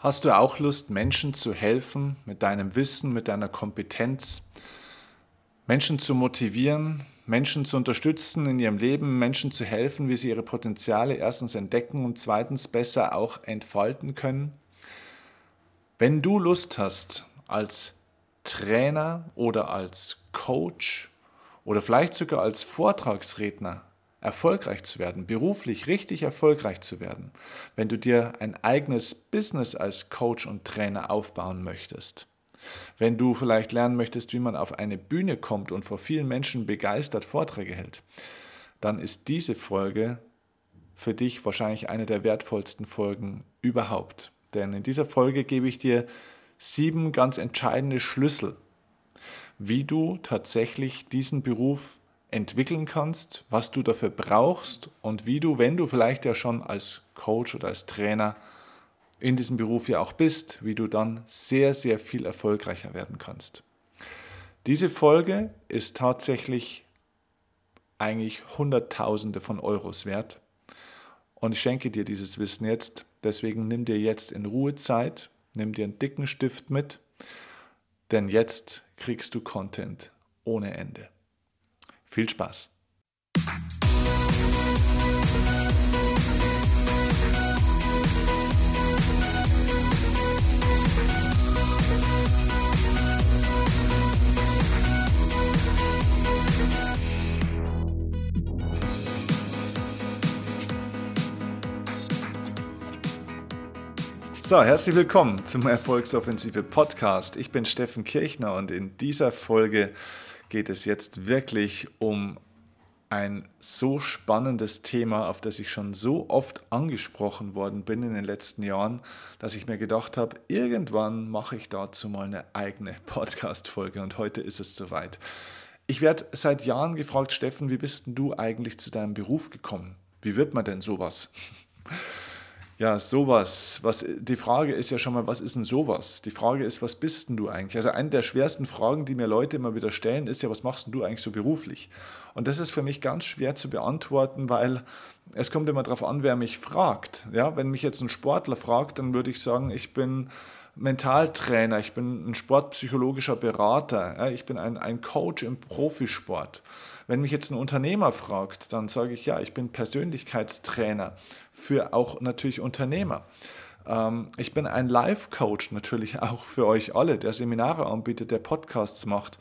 Hast du auch Lust, Menschen zu helfen mit deinem Wissen, mit deiner Kompetenz, Menschen zu motivieren, Menschen zu unterstützen in ihrem Leben, Menschen zu helfen, wie sie ihre Potenziale erstens entdecken und zweitens besser auch entfalten können? Wenn du Lust hast, als Trainer oder als Coach oder vielleicht sogar als Vortragsredner erfolgreich zu werden, beruflich richtig erfolgreich zu werden, wenn du dir ein eigenes Business als Coach und Trainer aufbauen möchtest, wenn du vielleicht lernen möchtest, wie man auf eine Bühne kommt und vor vielen Menschen begeistert Vorträge hält, dann ist diese Folge für dich wahrscheinlich eine der wertvollsten Folgen überhaupt. Denn in dieser Folge gebe ich dir sieben ganz entscheidende Schlüssel, wie du tatsächlich diesen Beruf entwickeln kannst, was du dafür brauchst und wie du, wenn du vielleicht ja schon als Coach oder als Trainer in diesem Beruf ja auch bist, wie du dann sehr, sehr viel erfolgreicher werden kannst. Diese Folge ist tatsächlich eigentlich Hunderttausende von Euros wert und ich schenke dir dieses Wissen jetzt. Deswegen nimm dir jetzt in Ruhe Zeit, nimm dir einen dicken Stift mit, denn jetzt kriegst du Content ohne Ende. Viel Spaß! So, herzlich willkommen zum Erfolgsoffensive Podcast. Ich bin Steffen Kirchner und in dieser Folge geht es jetzt wirklich um ein so spannendes Thema, auf das ich schon so oft angesprochen worden bin in den letzten Jahren, dass ich mir gedacht habe, irgendwann mache ich dazu mal eine eigene Podcast-Folge und heute ist es soweit. Ich werde seit Jahren gefragt, Steffen, wie bist denn du eigentlich zu deinem Beruf gekommen? Wie wird man denn sowas? Ja, sowas. Was, die Frage ist ja schon mal, was ist denn sowas? Die Frage ist, was bist denn du eigentlich? Also eine der schwersten Fragen, die mir Leute immer wieder stellen, ist ja, was machst denn du eigentlich so beruflich? Und das ist für mich ganz schwer zu beantworten, weil es kommt immer darauf an, wer mich fragt. Ja, wenn mich jetzt ein Sportler fragt, dann würde ich sagen, ich bin Mentaltrainer, ich bin ein sportpsychologischer Berater, ja, ich bin ein, ein Coach im Profisport. Wenn mich jetzt ein Unternehmer fragt, dann sage ich ja, ich bin Persönlichkeitstrainer für auch natürlich Unternehmer. Ähm, ich bin ein Life-Coach natürlich auch für euch alle, der Seminare anbietet, der Podcasts macht,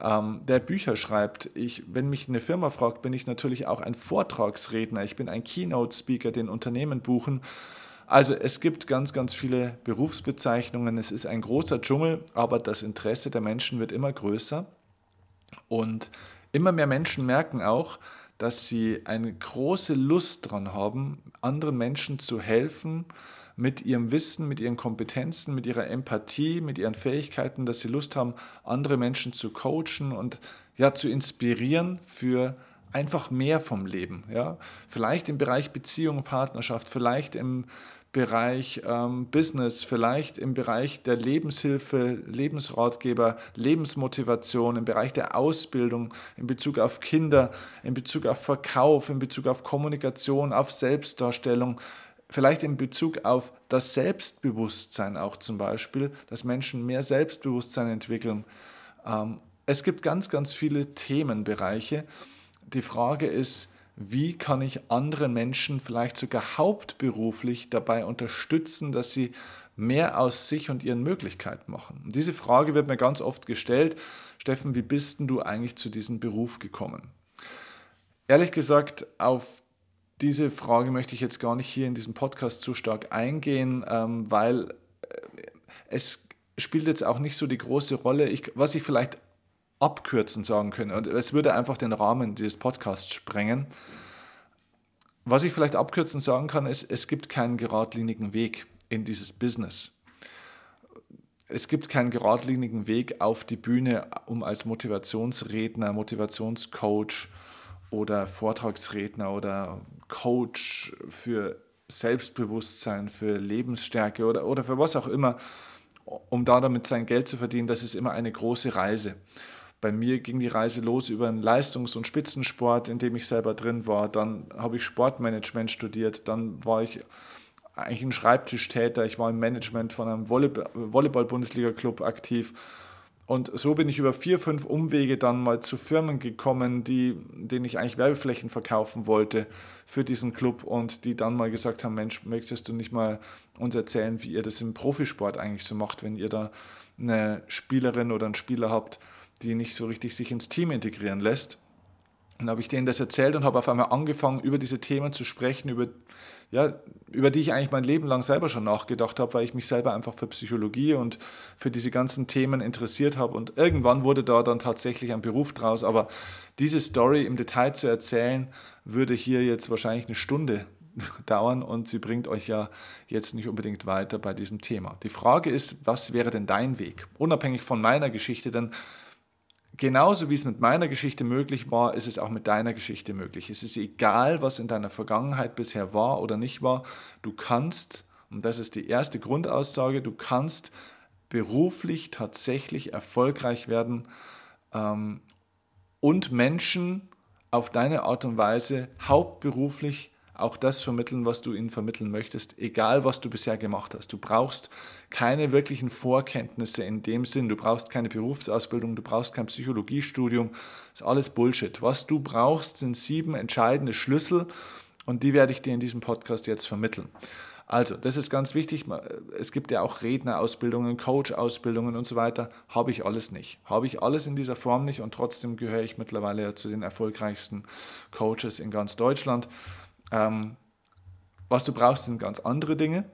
ähm, der Bücher schreibt. Ich, wenn mich eine Firma fragt, bin ich natürlich auch ein Vortragsredner. Ich bin ein Keynote-Speaker, den Unternehmen buchen. Also es gibt ganz, ganz viele Berufsbezeichnungen. Es ist ein großer Dschungel, aber das Interesse der Menschen wird immer größer. Und Immer mehr Menschen merken auch, dass sie eine große Lust daran haben, anderen Menschen zu helfen mit ihrem Wissen, mit ihren Kompetenzen, mit ihrer Empathie, mit ihren Fähigkeiten, dass sie Lust haben, andere Menschen zu coachen und ja zu inspirieren für einfach mehr vom Leben. Ja? Vielleicht im Bereich Beziehung, Partnerschaft, vielleicht im Bereich ähm, Business, vielleicht im Bereich der Lebenshilfe, Lebensratgeber, Lebensmotivation, im Bereich der Ausbildung, in Bezug auf Kinder, in Bezug auf Verkauf, in Bezug auf Kommunikation, auf Selbstdarstellung, vielleicht in Bezug auf das Selbstbewusstsein auch zum Beispiel, dass Menschen mehr Selbstbewusstsein entwickeln. Ähm, es gibt ganz, ganz viele Themenbereiche. Die Frage ist, wie kann ich andere Menschen vielleicht sogar hauptberuflich dabei unterstützen, dass sie mehr aus sich und ihren Möglichkeiten machen? Und diese Frage wird mir ganz oft gestellt, Steffen, wie bist denn du eigentlich zu diesem Beruf gekommen? Ehrlich gesagt, auf diese Frage möchte ich jetzt gar nicht hier in diesem Podcast zu stark eingehen, ähm, weil äh, es spielt jetzt auch nicht so die große Rolle. Ich, was ich vielleicht abkürzen sagen können. Und es würde einfach den Rahmen dieses Podcasts sprengen. Was ich vielleicht abkürzen sagen kann, ist, es gibt keinen geradlinigen Weg in dieses Business. Es gibt keinen geradlinigen Weg auf die Bühne, um als Motivationsredner, Motivationscoach oder Vortragsredner oder Coach für Selbstbewusstsein, für Lebensstärke oder, oder für was auch immer, um da damit sein Geld zu verdienen, das ist immer eine große Reise. Bei mir ging die Reise los über einen Leistungs- und Spitzensport, in dem ich selber drin war. Dann habe ich Sportmanagement studiert. Dann war ich eigentlich ein Schreibtischtäter, ich war im Management von einem Volleyball-Bundesliga-Club aktiv. Und so bin ich über vier, fünf Umwege dann mal zu Firmen gekommen, die, denen ich eigentlich Werbeflächen verkaufen wollte für diesen Club und die dann mal gesagt haben, Mensch, möchtest du nicht mal uns erzählen, wie ihr das im Profisport eigentlich so macht, wenn ihr da eine Spielerin oder einen Spieler habt, die nicht so richtig sich ins Team integrieren lässt. Und habe ich denen das erzählt und habe auf einmal angefangen, über diese Themen zu sprechen, über, ja, über die ich eigentlich mein Leben lang selber schon nachgedacht habe, weil ich mich selber einfach für Psychologie und für diese ganzen Themen interessiert habe. Und irgendwann wurde da dann tatsächlich ein Beruf draus. Aber diese Story im Detail zu erzählen, würde hier jetzt wahrscheinlich eine Stunde dauern und sie bringt euch ja jetzt nicht unbedingt weiter bei diesem Thema. Die Frage ist, was wäre denn dein Weg? Unabhängig von meiner Geschichte, denn genauso wie es mit meiner Geschichte möglich war, ist es auch mit deiner Geschichte möglich. Es ist egal, was in deiner Vergangenheit bisher war oder nicht war. Du kannst, und das ist die erste Grundaussage, du kannst beruflich tatsächlich erfolgreich werden ähm, und Menschen auf deine Art und Weise hauptberuflich auch das vermitteln, was du ihnen vermitteln möchtest, egal was du bisher gemacht hast. Du brauchst keine wirklichen Vorkenntnisse in dem Sinn, du brauchst keine Berufsausbildung, du brauchst kein Psychologiestudium, das ist alles Bullshit. Was du brauchst, sind sieben entscheidende Schlüssel und die werde ich dir in diesem Podcast jetzt vermitteln. Also, das ist ganz wichtig. Es gibt ja auch Rednerausbildungen, Coach-Ausbildungen und so weiter. Habe ich alles nicht. Habe ich alles in dieser Form nicht und trotzdem gehöre ich mittlerweile zu den erfolgreichsten Coaches in ganz Deutschland. Ähm, was du brauchst, sind ganz andere Dinge.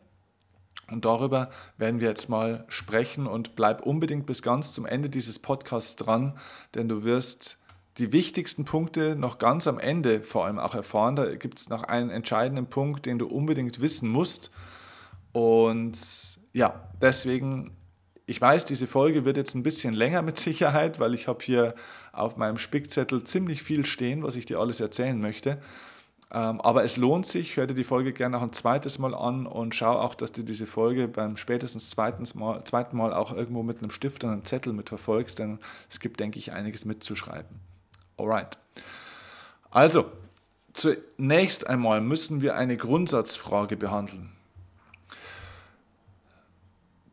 Und darüber werden wir jetzt mal sprechen und bleib unbedingt bis ganz zum Ende dieses Podcasts dran, denn du wirst die wichtigsten Punkte noch ganz am Ende vor allem auch erfahren. Da gibt es noch einen entscheidenden Punkt, den du unbedingt wissen musst. Und ja, deswegen, ich weiß, diese Folge wird jetzt ein bisschen länger mit Sicherheit, weil ich habe hier auf meinem Spickzettel ziemlich viel stehen, was ich dir alles erzählen möchte. Ähm, aber es lohnt sich, hör dir die Folge gerne noch ein zweites Mal an und schau auch, dass du diese Folge beim spätestens zweiten Mal, zweiten Mal auch irgendwo mit einem Stift und einem Zettel mitverfolgst, denn es gibt, denke ich, einiges mitzuschreiben. Alright. Also, zunächst einmal müssen wir eine Grundsatzfrage behandeln.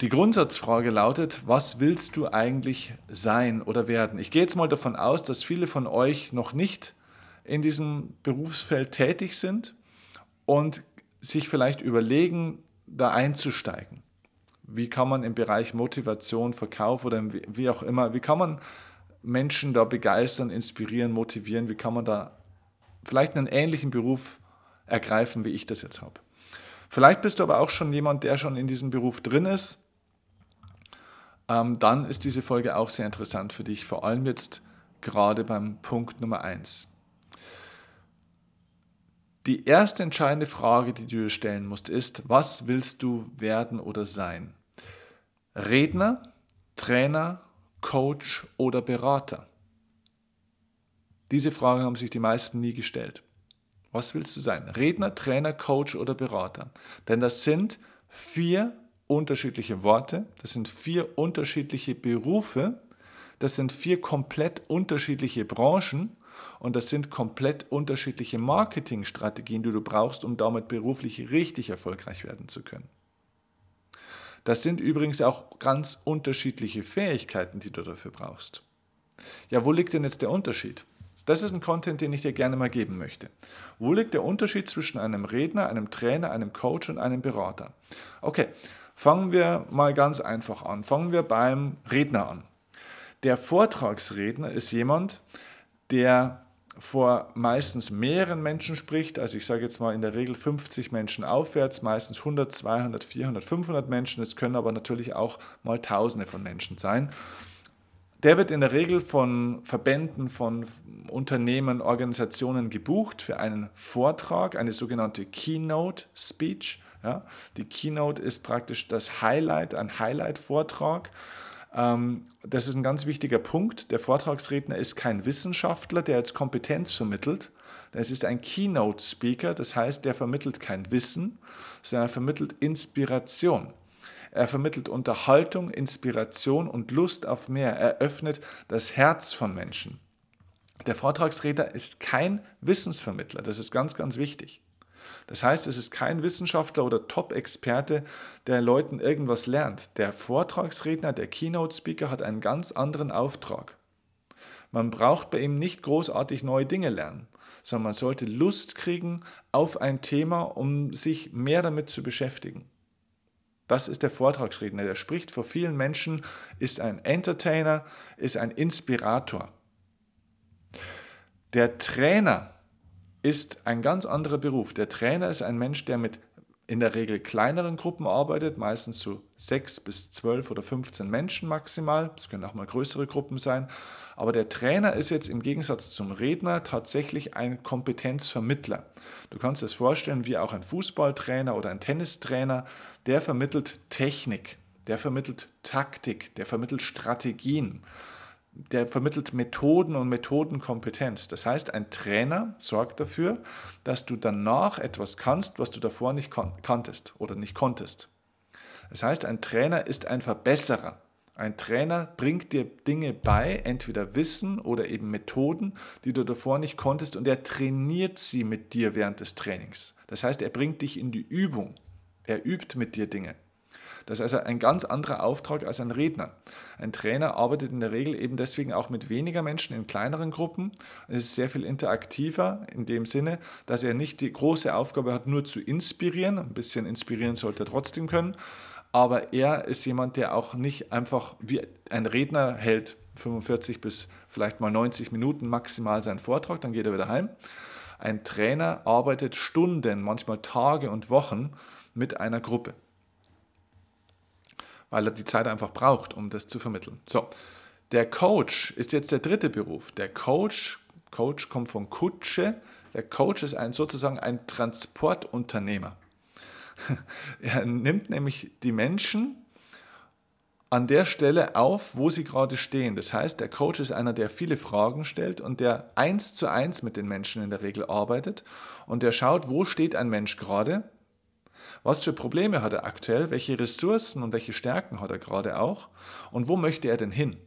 Die Grundsatzfrage lautet, was willst du eigentlich sein oder werden? Ich gehe jetzt mal davon aus, dass viele von euch noch nicht in diesem Berufsfeld tätig sind und sich vielleicht überlegen, da einzusteigen. Wie kann man im Bereich Motivation, Verkauf oder wie auch immer, wie kann man Menschen da begeistern, inspirieren, motivieren, wie kann man da vielleicht einen ähnlichen Beruf ergreifen, wie ich das jetzt habe. Vielleicht bist du aber auch schon jemand, der schon in diesem Beruf drin ist. Ähm, dann ist diese Folge auch sehr interessant für dich, vor allem jetzt gerade beim Punkt Nummer 1. Die erste entscheidende Frage, die du dir stellen musst, ist, was willst du werden oder sein? Redner, Trainer, Coach oder Berater? Diese Frage haben sich die meisten nie gestellt. Was willst du sein? Redner, Trainer, Coach oder Berater? Denn das sind vier unterschiedliche Worte, das sind vier unterschiedliche Berufe, das sind vier komplett unterschiedliche Branchen und das sind komplett unterschiedliche Marketingstrategien, die du brauchst, um damit beruflich richtig erfolgreich werden zu können. Das sind übrigens auch ganz unterschiedliche Fähigkeiten, die du dafür brauchst. Ja, wo liegt denn jetzt der Unterschied? Das ist ein Content, den ich dir gerne mal geben möchte. Wo liegt der Unterschied zwischen einem Redner, einem Trainer, einem Coach und einem Berater? Okay, fangen wir mal ganz einfach an. Fangen wir beim Redner an. Der Vortragsredner ist jemand, der vor meistens mehreren Menschen spricht, also ich sage jetzt mal in der Regel 50 Menschen aufwärts, meistens 100, 200, 400, 500 Menschen, es können aber natürlich auch mal Tausende von Menschen sein. Der wird in der Regel von Verbänden, von Unternehmen, Organisationen gebucht für einen Vortrag, eine sogenannte Keynote Speech. Ja, die Keynote ist praktisch das Highlight, ein Highlight-Vortrag. Ähm, das ist ein ganz wichtiger Punkt. Der Vortragsredner ist kein Wissenschaftler, der jetzt Kompetenz vermittelt. Es ist ein Keynote-Speaker, das heißt, der vermittelt kein Wissen, sondern er vermittelt Inspiration. Er vermittelt Unterhaltung, Inspiration und Lust auf mehr. Er öffnet das Herz von Menschen. Der Vortragsredner ist kein Wissensvermittler, das ist ganz, ganz wichtig. Das heißt, es ist kein Wissenschaftler oder Top-Experte, der Leuten irgendwas lernt. Der Vortragsredner, der Keynote-Speaker hat einen ganz anderen Auftrag. Man braucht bei ihm nicht großartig neue Dinge lernen, sondern man sollte Lust kriegen auf ein Thema, um sich mehr damit zu beschäftigen. Das ist der Vortragsredner, der spricht vor vielen Menschen, ist ein Entertainer, ist ein Inspirator. Der Trainer ist ein ganz anderer Beruf. Der Trainer ist ein Mensch, der mit in der Regel kleineren Gruppen arbeitet, meistens so sechs bis zwölf oder 15 Menschen maximal. Es können auch mal größere Gruppen sein. Aber der Trainer ist jetzt im Gegensatz zum Redner tatsächlich ein Kompetenzvermittler. Du kannst es vorstellen, wie auch ein Fußballtrainer oder ein Tennistrainer, der vermittelt Technik, der vermittelt Taktik, der vermittelt Strategien der vermittelt Methoden und Methodenkompetenz. Das heißt, ein Trainer sorgt dafür, dass du danach etwas kannst, was du davor nicht kanntest oder nicht konntest. Das heißt, ein Trainer ist ein Verbesserer. Ein Trainer bringt dir Dinge bei, entweder Wissen oder eben Methoden, die du davor nicht konntest, und er trainiert sie mit dir während des Trainings. Das heißt, er bringt dich in die Übung. Er übt mit dir Dinge. Das ist also ein ganz anderer Auftrag als ein Redner. Ein Trainer arbeitet in der Regel eben deswegen auch mit weniger Menschen in kleineren Gruppen. Es ist sehr viel interaktiver in dem Sinne, dass er nicht die große Aufgabe hat, nur zu inspirieren. Ein bisschen inspirieren sollte er trotzdem können. Aber er ist jemand, der auch nicht einfach wie ein Redner hält, 45 bis vielleicht mal 90 Minuten maximal seinen Vortrag, dann geht er wieder heim. Ein Trainer arbeitet Stunden, manchmal Tage und Wochen mit einer Gruppe weil er die Zeit einfach braucht, um das zu vermitteln. So, der Coach ist jetzt der dritte Beruf. Der Coach, Coach kommt von Kutsche. Der Coach ist ein, sozusagen ein Transportunternehmer. Er nimmt nämlich die Menschen an der Stelle auf, wo sie gerade stehen. Das heißt, der Coach ist einer, der viele Fragen stellt und der eins zu eins mit den Menschen in der Regel arbeitet und der schaut, wo steht ein Mensch gerade was für Probleme hat er aktuell? Welche Ressourcen und welche Stärken hat er gerade auch? Und wo möchte er denn hin?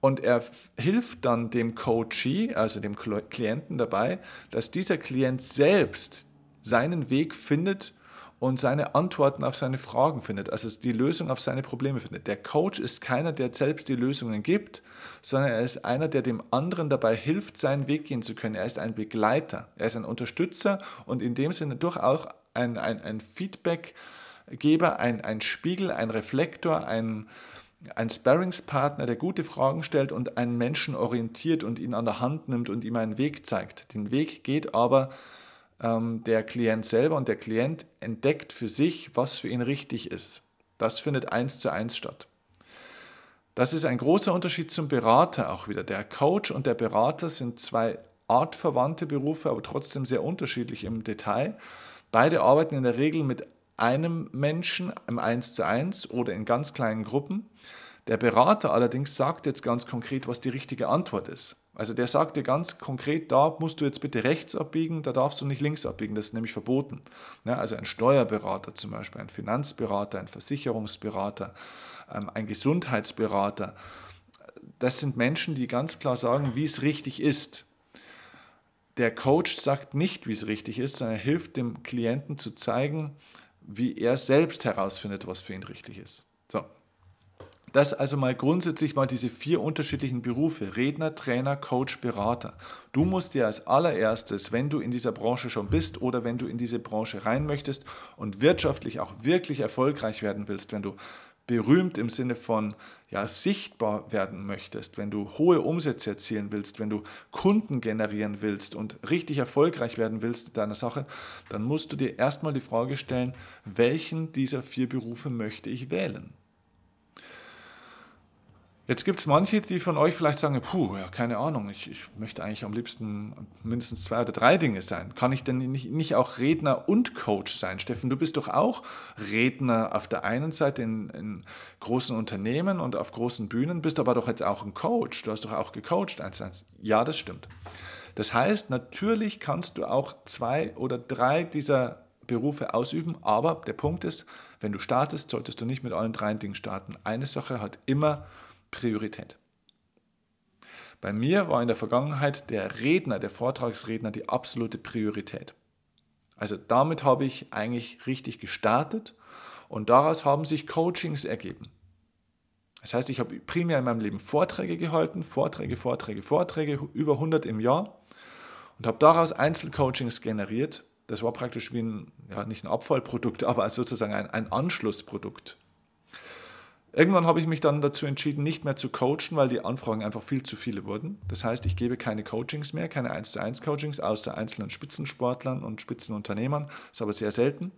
Und er hilft dann dem Coachee, also dem Klienten dabei, dass dieser Klient selbst seinen Weg findet und seine Antworten auf seine Fragen findet, also die Lösung auf seine Probleme findet. Der Coach ist keiner, der selbst die Lösungen gibt, sondern er ist einer, der dem anderen dabei hilft, seinen Weg gehen zu können. Er ist ein Begleiter, er ist ein Unterstützer und in dem Sinne durchaus ein, ein, ein Feedbackgeber, ein, ein Spiegel, ein Reflektor, ein, ein Sparringspartner, der gute Fragen stellt und einen Menschen orientiert und ihn an der Hand nimmt und ihm einen Weg zeigt. Den Weg geht aber ähm, der Klient selber und der Klient entdeckt für sich, was für ihn richtig ist. Das findet eins zu eins statt. Das ist ein großer Unterschied zum Berater auch wieder. Der Coach und der Berater sind zwei artverwandte Berufe, aber trotzdem sehr unterschiedlich im Detail. Beide arbeiten in der Regel mit einem Menschen im 1 zu 1 oder in ganz kleinen Gruppen. Der Berater allerdings sagt jetzt ganz konkret, was die richtige Antwort ist. Also der sagt dir ganz konkret, da musst du jetzt bitte rechts abbiegen, da darfst du nicht links abbiegen, das ist nämlich verboten. Also ein Steuerberater zum Beispiel, ein Finanzberater, ein Versicherungsberater, ähm, ein Gesundheitsberater, das sind Menschen, die ganz klar sagen, wie es richtig ist der Coach sagt nicht, wie es richtig ist, sondern er hilft dem Klienten zu zeigen, wie er selbst herausfindet, was für ihn richtig ist. So. Das also mal grundsätzlich mal diese vier unterschiedlichen Berufe, Redner, Trainer, Coach, Berater. Du musst dir als allererstes, wenn du in dieser Branche schon bist oder wenn du in diese Branche rein möchtest und wirtschaftlich auch wirklich erfolgreich werden willst, wenn du berühmt im Sinne von ja, sichtbar werden möchtest, wenn du hohe Umsätze erzielen willst, wenn du Kunden generieren willst und richtig erfolgreich werden willst in deiner Sache, dann musst du dir erstmal die Frage stellen, welchen dieser vier Berufe möchte ich wählen? Jetzt gibt es manche, die von euch vielleicht sagen, puh, ja, keine Ahnung, ich, ich, möchte eigentlich am liebsten mindestens zwei oder drei Dinge sein. Kann ich denn nicht, nicht auch Redner und Coach sein? Steffen, du bist doch auch Redner auf der einen Seite in, in großen Unternehmen und auf großen Bühnen, bist aber doch jetzt auch ein Coach. Du hast doch auch gecoacht, eins, eins. Ja, das stimmt. Das heißt, natürlich kannst du auch zwei oder drei dieser Berufe ausüben, aber der Punkt ist, wenn du startest, solltest du nicht mit allen drei Dingen starten. Eine Sache hat immer Priorität. Bei mir war in der Vergangenheit der Redner, der Vortragsredner die absolute Priorität. Also damit habe ich eigentlich richtig gestartet und daraus haben sich Coachings ergeben. Das heißt, ich habe primär in meinem Leben Vorträge gehalten, Vorträge, Vorträge, Vorträge, über 100 im Jahr und habe daraus Einzelcoachings generiert. Das war praktisch wie ein, ja, nicht ein Abfallprodukt, aber sozusagen ein, ein Anschlussprodukt. Irgendwann habe ich mich dann dazu entschieden, nicht mehr zu coachen, weil die Anfragen einfach viel zu viele wurden. Das heißt, ich gebe keine Coachings mehr, keine 1 zu 1 Coachings, außer einzelnen Spitzensportlern und Spitzenunternehmern. Das ist aber sehr selten,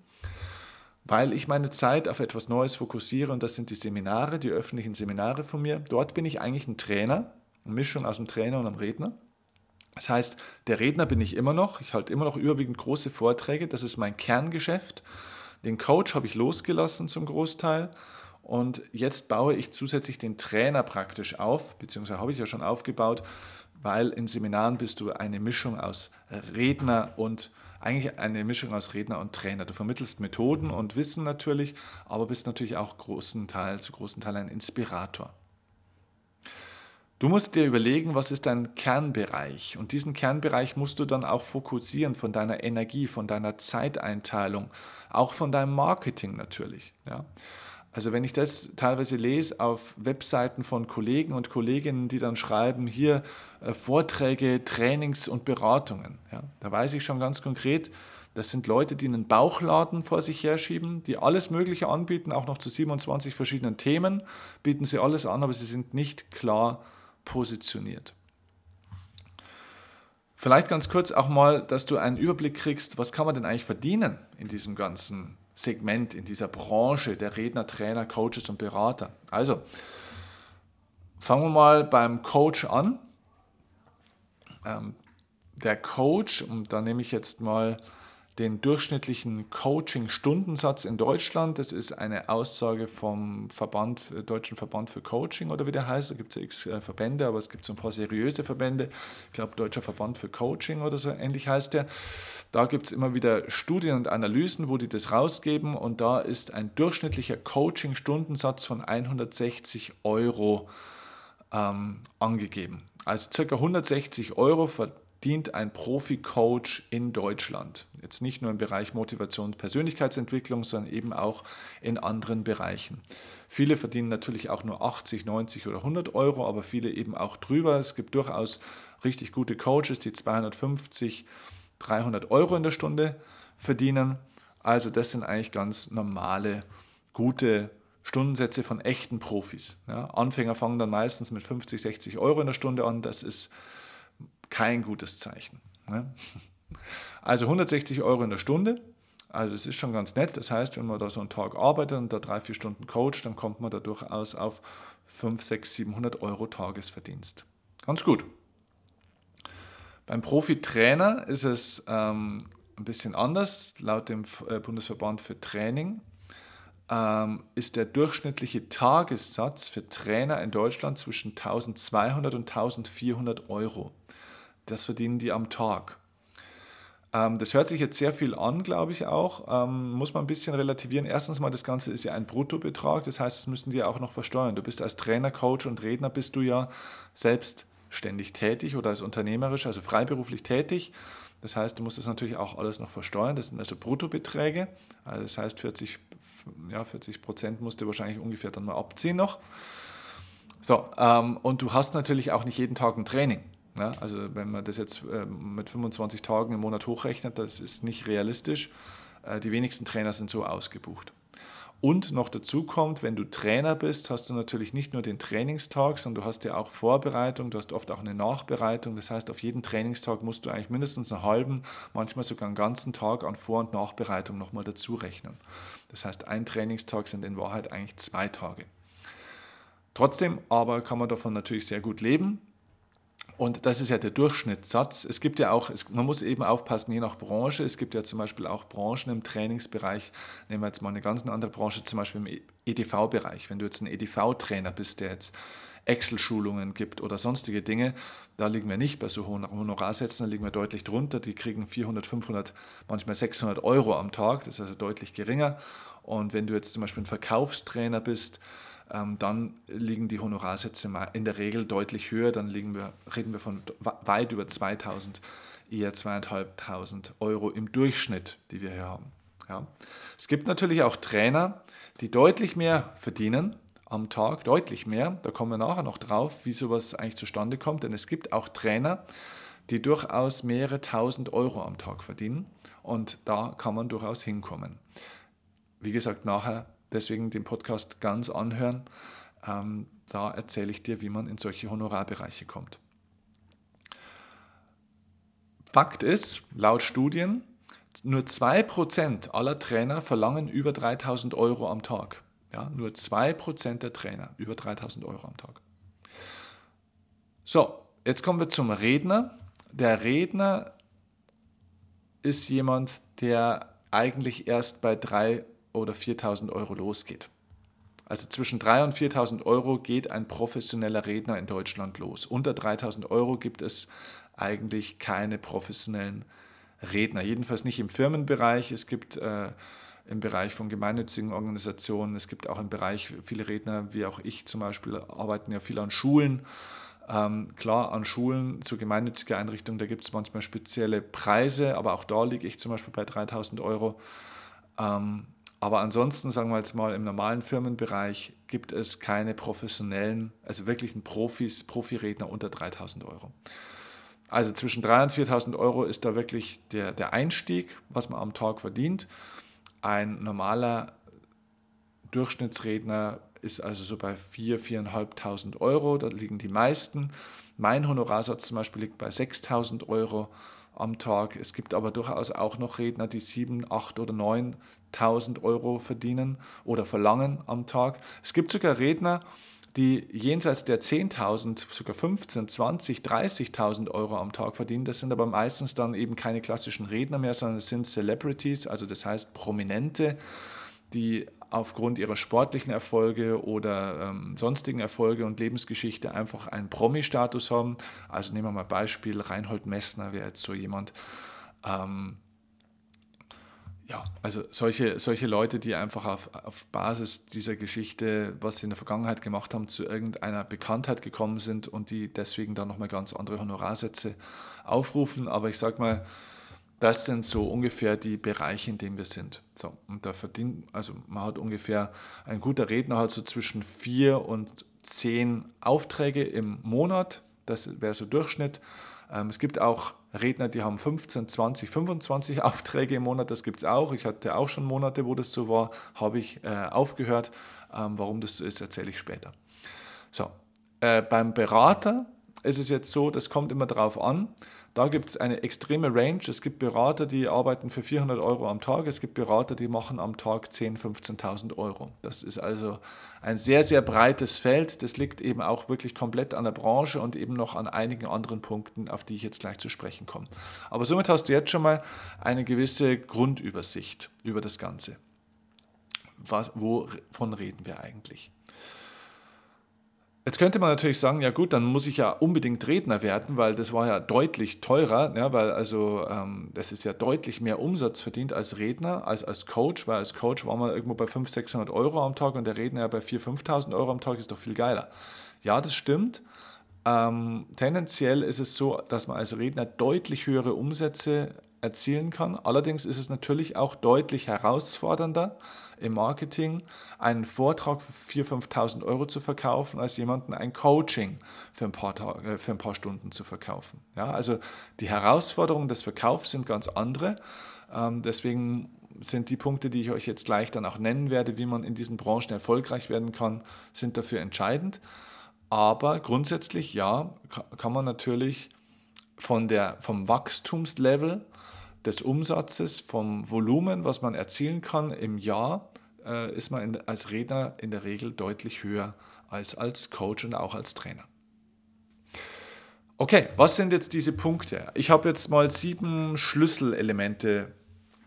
weil ich meine Zeit auf etwas Neues fokussiere und das sind die Seminare, die öffentlichen Seminare von mir. Dort bin ich eigentlich ein Trainer, eine Mischung aus einem Trainer und einem Redner. Das heißt, der Redner bin ich immer noch. Ich halte immer noch überwiegend große Vorträge. Das ist mein Kerngeschäft. Den Coach habe ich losgelassen zum Großteil und jetzt baue ich zusätzlich den Trainer praktisch auf, beziehungsweise habe ich ja schon aufgebaut, weil in Seminaren bist du eine Mischung aus Redner und eigentlich eine Mischung aus Redner und Trainer. Du vermittelst Methoden und Wissen natürlich, aber bist natürlich auch großen Teil, zu großen Teil ein Inspirator. Du musst dir überlegen, was ist dein Kernbereich und diesen Kernbereich musst du dann auch fokussieren von deiner Energie, von deiner Zeiteinteilung, auch von deinem Marketing natürlich. Ja. Also wenn ich das teilweise lese auf Webseiten von Kollegen und Kolleginnen, die dann schreiben, hier äh, Vorträge, Trainings und Beratungen, ja, da weiß ich schon ganz konkret, das sind Leute, die einen Bauchladen vor sich herschieben, die alles Mögliche anbieten, auch noch zu 27 verschiedenen Themen, bieten sie alles an, aber sie sind nicht klar positioniert. Vielleicht ganz kurz auch mal, dass du einen Überblick kriegst, was kann man denn eigentlich verdienen in diesem ganzen Segment, in dieser Branche der Redner, Trainer, Coaches und Berater. Also, fangen wir mal beim Coach an. Ähm, der Coach, und da nehme ich jetzt mal den durchschnittlichen Coaching-Stundensatz in Deutschland. Das ist eine Aussage vom Verband, Deutschen Verband für Coaching oder wie der heißt. Da gibt es ja x äh, Verbände, aber es gibt so ein paar seriöse Verbände. Ich glaube, Deutscher Verband für Coaching oder so ähnlich heißt der. Da gibt es immer wieder Studien und Analysen, wo die das rausgeben und da ist ein durchschnittlicher Coaching-Stundensatz von 160 Euro ähm, angegeben. Also ca. 160 Euro verdient ein Profi-Coach in Deutschland. Jetzt nicht nur im Bereich Motivation und Persönlichkeitsentwicklung, sondern eben auch in anderen Bereichen. Viele verdienen natürlich auch nur 80, 90 oder 100 Euro, aber viele eben auch drüber. Es gibt durchaus richtig gute Coaches, die 250 Euro 300 Euro in der Stunde verdienen. Also das sind eigentlich ganz normale, gute Stundensätze von echten Profis. Ja, Anfänger fangen dann meistens mit 50, 60 Euro in der Stunde an. Das ist kein gutes Zeichen. Ne? Also 160 Euro in der Stunde. Also es ist schon ganz nett. Das heißt, wenn man da so einen Tag arbeitet und da drei, vier Stunden coacht, dann kommt man da durchaus auf 5, 6, 700 Euro Tagesverdienst. Ganz gut. Beim Profitrainer ist es ähm, ein bisschen anders. Laut dem äh, Bundesverband für Training ähm, ist der durchschnittliche Tagessatz für Trainer in Deutschland zwischen 1200 und 1400 Euro. Das verdienen die am Tag. Ähm, das hört sich jetzt sehr viel an, glaube ich auch. Ähm, muss man ein bisschen relativieren. Erstens mal, das Ganze ist ja ein Bruttobetrag, das heißt, das müssen die auch noch versteuern. Du bist als Trainer, Coach und Redner bist du ja selbst ständig tätig oder als unternehmerisch, also freiberuflich tätig. Das heißt, du musst das natürlich auch alles noch versteuern. Das sind also Bruttobeträge. Also das heißt, 40, ja, 40 Prozent musst du wahrscheinlich ungefähr dann mal abziehen noch. So, ähm, und du hast natürlich auch nicht jeden Tag ein Training. Ne? Also wenn man das jetzt äh, mit 25 Tagen im Monat hochrechnet, das ist nicht realistisch. Äh, die wenigsten Trainer sind so ausgebucht. Und noch dazu kommt, wenn du Trainer bist, hast du natürlich nicht nur den Trainingstag, sondern du hast ja auch Vorbereitung, du hast oft auch eine Nachbereitung. Das heißt, auf jeden Trainingstag musst du eigentlich mindestens einen halben, manchmal sogar einen ganzen Tag an Vor- und Nachbereitung nochmal dazu rechnen. Das heißt, ein Trainingstag sind in Wahrheit eigentlich zwei Tage. Trotzdem aber kann man davon natürlich sehr gut leben. Und das ist ja der Durchschnittssatz. Es gibt ja auch, es, man muss eben aufpassen, je nach Branche. Es gibt ja zum Beispiel auch Branchen im Trainingsbereich. Nehmen wir jetzt mal eine ganz andere Branche, zum Beispiel im EDV-Bereich. Wenn du jetzt ein EDV-Trainer bist, der jetzt Excel-Schulungen gibt oder sonstige Dinge, da liegen wir nicht bei so hohen Honorarsätzen, da liegen wir deutlich drunter. Die kriegen 400, 500, manchmal 600 Euro am Tag. Das ist also deutlich geringer. Und wenn du jetzt zum Beispiel ein Verkaufstrainer bist, dann liegen die Honorarsätze in der Regel deutlich höher. Dann liegen wir, reden wir von weit über 2000 eher zweieinhalbtausend Euro im Durchschnitt, die wir hier haben. Ja. Es gibt natürlich auch Trainer, die deutlich mehr verdienen am Tag, deutlich mehr. Da kommen wir nachher noch drauf, wie sowas eigentlich zustande kommt. Denn es gibt auch Trainer, die durchaus mehrere tausend Euro am Tag verdienen. Und da kann man durchaus hinkommen. Wie gesagt, nachher deswegen den Podcast ganz anhören. Ähm, da erzähle ich dir, wie man in solche Honorarbereiche kommt. Fakt ist, laut Studien, nur 2% aller Trainer verlangen über 3000 Euro am Tag. Ja, nur 2% der Trainer über 3000 Euro am Tag. So, jetzt kommen wir zum Redner. Der Redner ist jemand, der eigentlich erst bei 3.000 oder 4.000 Euro losgeht. Also zwischen 3.000 und 4.000 Euro geht ein professioneller Redner in Deutschland los. Unter 3.000 Euro gibt es eigentlich keine professionellen Redner. Jedenfalls nicht im Firmenbereich. Es gibt äh, im Bereich von gemeinnützigen Organisationen, es gibt auch im Bereich, viele Redner, wie auch ich zum Beispiel, arbeiten ja viel an Schulen. Ähm, klar, an Schulen zu gemeinnützigen Einrichtungen, da gibt es manchmal spezielle Preise, aber auch da liege ich zum Beispiel bei 3000 Euro. Ähm, aber ansonsten, sagen wir jetzt mal, im normalen Firmenbereich gibt es keine professionellen, also wirklichen Profis, Profiredner unter 3000 Euro. Also zwischen 3.000 und 4.000 Euro ist da wirklich der, der Einstieg, was man am Tag verdient. Ein normaler Durchschnittsredner ist also so bei 4.000, 4.500 Euro, da liegen die meisten. Mein Honorarsatz zum Beispiel liegt bei 6.000 Euro am Tag. Es gibt aber durchaus auch noch Redner, die 7, 8 oder 9.000 Euro verdienen oder verlangen am Tag. Es gibt sogar Redner, die jenseits der 10.000, sogar 15, 20, 30.000 Euro am Tag verdienen. Das sind aber meistens dann eben keine klassischen Redner mehr, sondern es sind Celebrities, also das heißt Prominente, die aufgrund ihrer sportlichen Erfolge oder ähm, sonstigen Erfolge und Lebensgeschichte einfach einen Promi-Status haben. Also nehmen wir mal Beispiel, Reinhold Messner wäre jetzt so jemand. Ähm, ja, also solche, solche Leute, die einfach auf, auf Basis dieser Geschichte, was sie in der Vergangenheit gemacht haben, zu irgendeiner Bekanntheit gekommen sind und die deswegen dann nochmal ganz andere Honorarsätze aufrufen. Aber ich sage mal, das sind so ungefähr die Bereiche, in denen wir sind. So, und da verdient, also man hat ungefähr, ein guter Redner hat so zwischen vier und zehn Aufträge im Monat. Das wäre so Durchschnitt. Ähm, es gibt auch Redner, die haben 15, 20, 25 Aufträge im Monat, das gibt es auch. Ich hatte auch schon Monate, wo das so war, habe ich äh, aufgehört. Ähm, warum das so ist, erzähle ich später. So, äh, beim Berater ist es jetzt so, das kommt immer darauf an. Da gibt es eine extreme Range. Es gibt Berater, die arbeiten für 400 Euro am Tag. Es gibt Berater, die machen am Tag 10.000, 15.000 Euro. Das ist also ein sehr, sehr breites Feld. Das liegt eben auch wirklich komplett an der Branche und eben noch an einigen anderen Punkten, auf die ich jetzt gleich zu sprechen komme. Aber somit hast du jetzt schon mal eine gewisse Grundübersicht über das Ganze. Was, wovon reden wir eigentlich? Jetzt könnte man natürlich sagen, ja gut, dann muss ich ja unbedingt Redner werden, weil das war ja deutlich teurer, ja, weil also ähm, das ist ja deutlich mehr Umsatz verdient als Redner, als als Coach, weil als Coach war man irgendwo bei 500, 600 Euro am Tag und der Redner ja bei 4.000, 5.000 Euro am Tag ist doch viel geiler. Ja, das stimmt. Ähm, tendenziell ist es so, dass man als Redner deutlich höhere Umsätze erzielen kann. Allerdings ist es natürlich auch deutlich herausfordernder im Marketing, einen Vortrag für 4.000, 5.000 Euro zu verkaufen, als jemanden ein Coaching für ein paar, Tage, für ein paar Stunden zu verkaufen. Ja, also die Herausforderungen des Verkaufs sind ganz andere. Ähm, deswegen sind die Punkte, die ich euch jetzt gleich dann auch nennen werde, wie man in diesen Branchen erfolgreich werden kann, sind dafür entscheidend. Aber grundsätzlich ja, kann man natürlich von der, vom Wachstumslevel des Umsatzes, vom Volumen, was man erzielen kann im Jahr, äh, ist man in, als Redner in der Regel deutlich höher als als Coach und auch als Trainer. Okay, was sind jetzt diese Punkte? Ich habe jetzt mal sieben Schlüsselelemente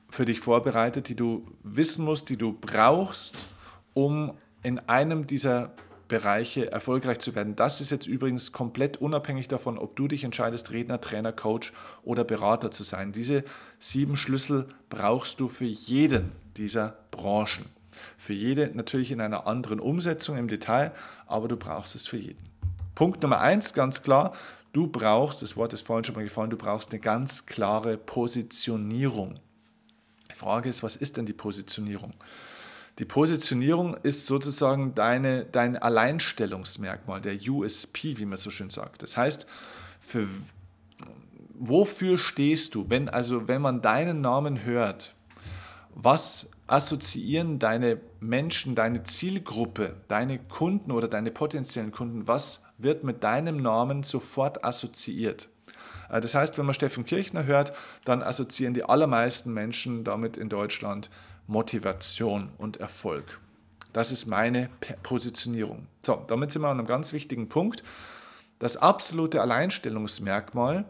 für dich vorbereitet, die du wissen musst, die du brauchst, um in einem dieser Bereiche erfolgreich zu werden. Das ist jetzt übrigens komplett unabhängig davon, ob du dich entscheidest, Redner, Trainer, Coach oder Berater zu sein. Diese sieben Schlüssel brauchst du für jeden dieser Branchen. Für jede natürlich in einer anderen Umsetzung im Detail, aber du brauchst es für jeden. Punkt Nummer eins, ganz klar, Du brauchst, das Wort ist vorhin schon mal gefallen, du brauchst eine ganz klare Positionierung. Die Frage ist, was ist denn die Positionierung? Die Positionierung ist sozusagen deine, dein Alleinstellungsmerkmal, der USP, wie man so schön sagt. Das heißt, für, wofür stehst du, wenn, also, wenn man deinen Namen hört? Was assoziieren deine Menschen, deine Zielgruppe, deine Kunden oder deine potenziellen Kunden, was wird mit deinem Namen sofort assoziiert? Äh, das heißt, wenn man Steffen Kirchner hört, dann assoziieren die allermeisten Menschen damit in Deutschland Motivation und Erfolg. Das ist meine Positionierung. So, damit sind wir an einem ganz wichtigen Punkt. Das absolute Alleinstellungsmerkmal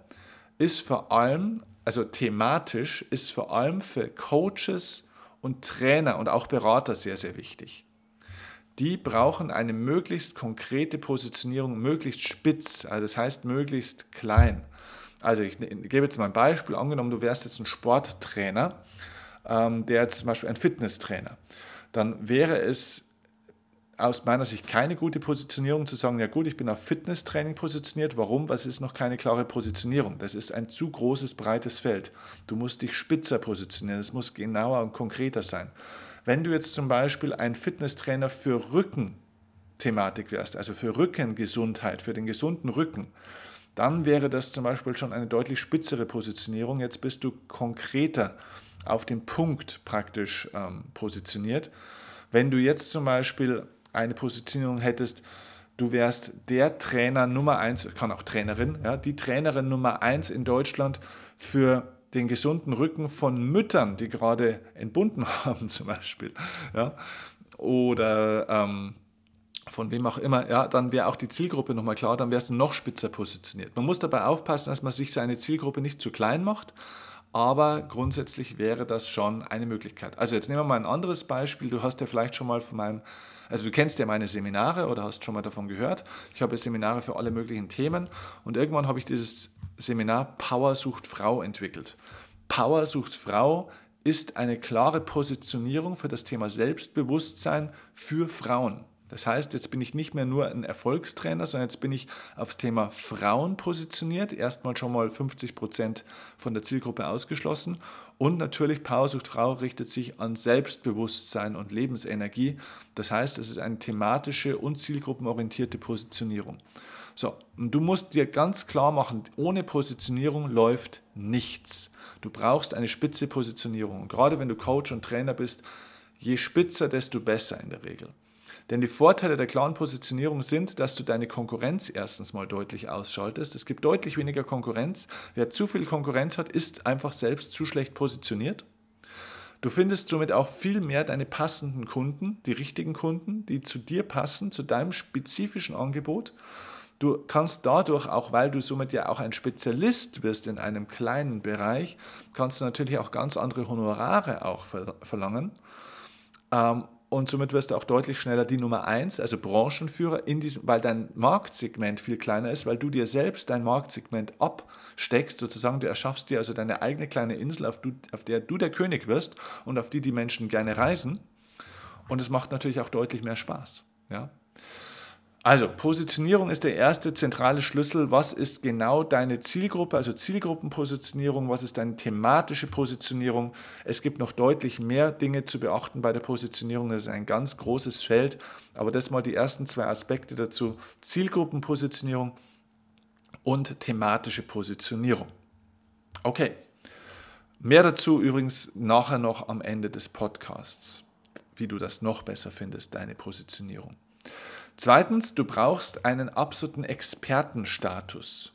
ist vor allem, also thematisch, ist vor allem für Coaches und Trainer und auch Berater sehr, sehr wichtig. Die brauchen eine möglichst konkrete Positionierung, möglichst spitz, also das heißt möglichst klein. Also ich gebe jetzt mal ein Beispiel, angenommen, du wärst jetzt ein Sporttrainer der jetzt zum Beispiel ein Fitnesstrainer, dann wäre es aus meiner Sicht keine gute Positionierung zu sagen, ja gut, ich bin auf Fitnesstraining positioniert. Warum? Was ist noch keine klare Positionierung? Das ist ein zu großes, breites Feld. Du musst dich spitzer positionieren. Es muss genauer und konkreter sein. Wenn du jetzt zum Beispiel ein Fitnesstrainer für Rückenthematik wärst, also für Rückengesundheit, für den gesunden Rücken, dann wäre das zum Beispiel schon eine deutlich spitzere Positionierung. Jetzt bist du konkreter auf den Punkt praktisch ähm, positioniert. Wenn du jetzt zum Beispiel eine Positionierung hättest, du wärst der Trainer Nummer eins, kann auch Trainerin, ja, die Trainerin Nummer eins in Deutschland für den gesunden Rücken von Müttern, die gerade entbunden haben zum Beispiel, ja, oder ähm, von wem auch immer, ja, dann wäre auch die Zielgruppe nochmal klar, dann wärst du noch spitzer positioniert. Man muss dabei aufpassen, dass man sich seine Zielgruppe nicht zu klein macht, aber grundsätzlich wäre das schon eine Möglichkeit. Also jetzt nehmen wir mal ein anderes Beispiel. Du hast ja vielleicht schon mal von meinem, also du kennst ja meine Seminare oder hast schon mal davon gehört. Ich habe Seminare für alle möglichen Themen und irgendwann habe ich dieses Seminar Power sucht Frau entwickelt. Power sucht Frau ist eine klare Positionierung für das Thema Selbstbewusstsein für Frauen. Das heißt, jetzt bin ich nicht mehr nur ein Erfolgstrainer, sondern jetzt bin ich aufs Thema Frauen positioniert. Erstmal schon mal 50 Prozent von der Zielgruppe ausgeschlossen. Und natürlich, Power sucht Frau richtet sich an Selbstbewusstsein und Lebensenergie. Das heißt, es ist eine thematische und zielgruppenorientierte Positionierung. So, und du musst dir ganz klar machen, ohne Positionierung läuft nichts. Du brauchst eine spitze Positionierung. Und gerade wenn du Coach und Trainer bist, je spitzer, desto besser in der Regel. Denn die Vorteile der klaren Positionierung sind, dass du deine Konkurrenz erstens mal deutlich ausschaltest. Es gibt deutlich weniger Konkurrenz. Wer zu viel Konkurrenz hat, ist einfach selbst zu schlecht positioniert. Du findest somit auch viel mehr deine passenden Kunden, die richtigen Kunden, die zu dir passen, zu deinem spezifischen Angebot. Du kannst dadurch, auch weil du somit ja auch ein Spezialist wirst in einem kleinen Bereich, kannst du natürlich auch ganz andere Honorare auch verlangen. Und somit wirst du auch deutlich schneller die Nummer 1, also Branchenführer, in diesem, weil dein Marktsegment viel kleiner ist, weil du dir selbst dein Marktsegment absteckst, sozusagen. Du erschaffst dir also deine eigene kleine Insel, auf, du, auf der du der König wirst und auf die die Menschen gerne reisen. Und es macht natürlich auch deutlich mehr Spaß. Ja? Also, Positionierung ist der erste zentrale Schlüssel. Was ist genau deine Zielgruppe, also Zielgruppenpositionierung? Was ist deine thematische Positionierung? Es gibt noch deutlich mehr Dinge zu beachten bei der Positionierung. Das ist ein ganz großes Feld. Aber das mal die ersten zwei Aspekte dazu. Zielgruppenpositionierung und thematische Positionierung. Okay. Mehr dazu übrigens nachher noch am Ende des Podcasts, wie du das noch besser findest, deine Positionierung. Zweitens, du brauchst einen absoluten Expertenstatus.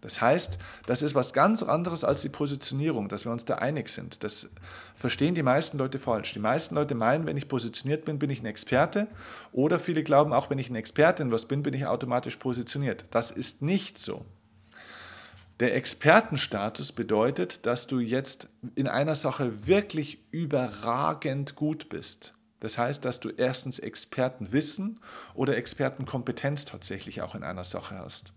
Das heißt, das ist was ganz anderes als die Positionierung, dass wir uns da einig sind. Das verstehen die meisten Leute falsch. Die meisten Leute meinen, wenn ich positioniert bin, bin ich ein Experte. Oder viele glauben, auch wenn ich ein Experte in was bin, bin ich automatisch positioniert. Das ist nicht so. Der Expertenstatus bedeutet, dass du jetzt in einer Sache wirklich überragend gut bist. Das heißt, dass du erstens Expertenwissen oder Expertenkompetenz tatsächlich auch in einer Sache hast.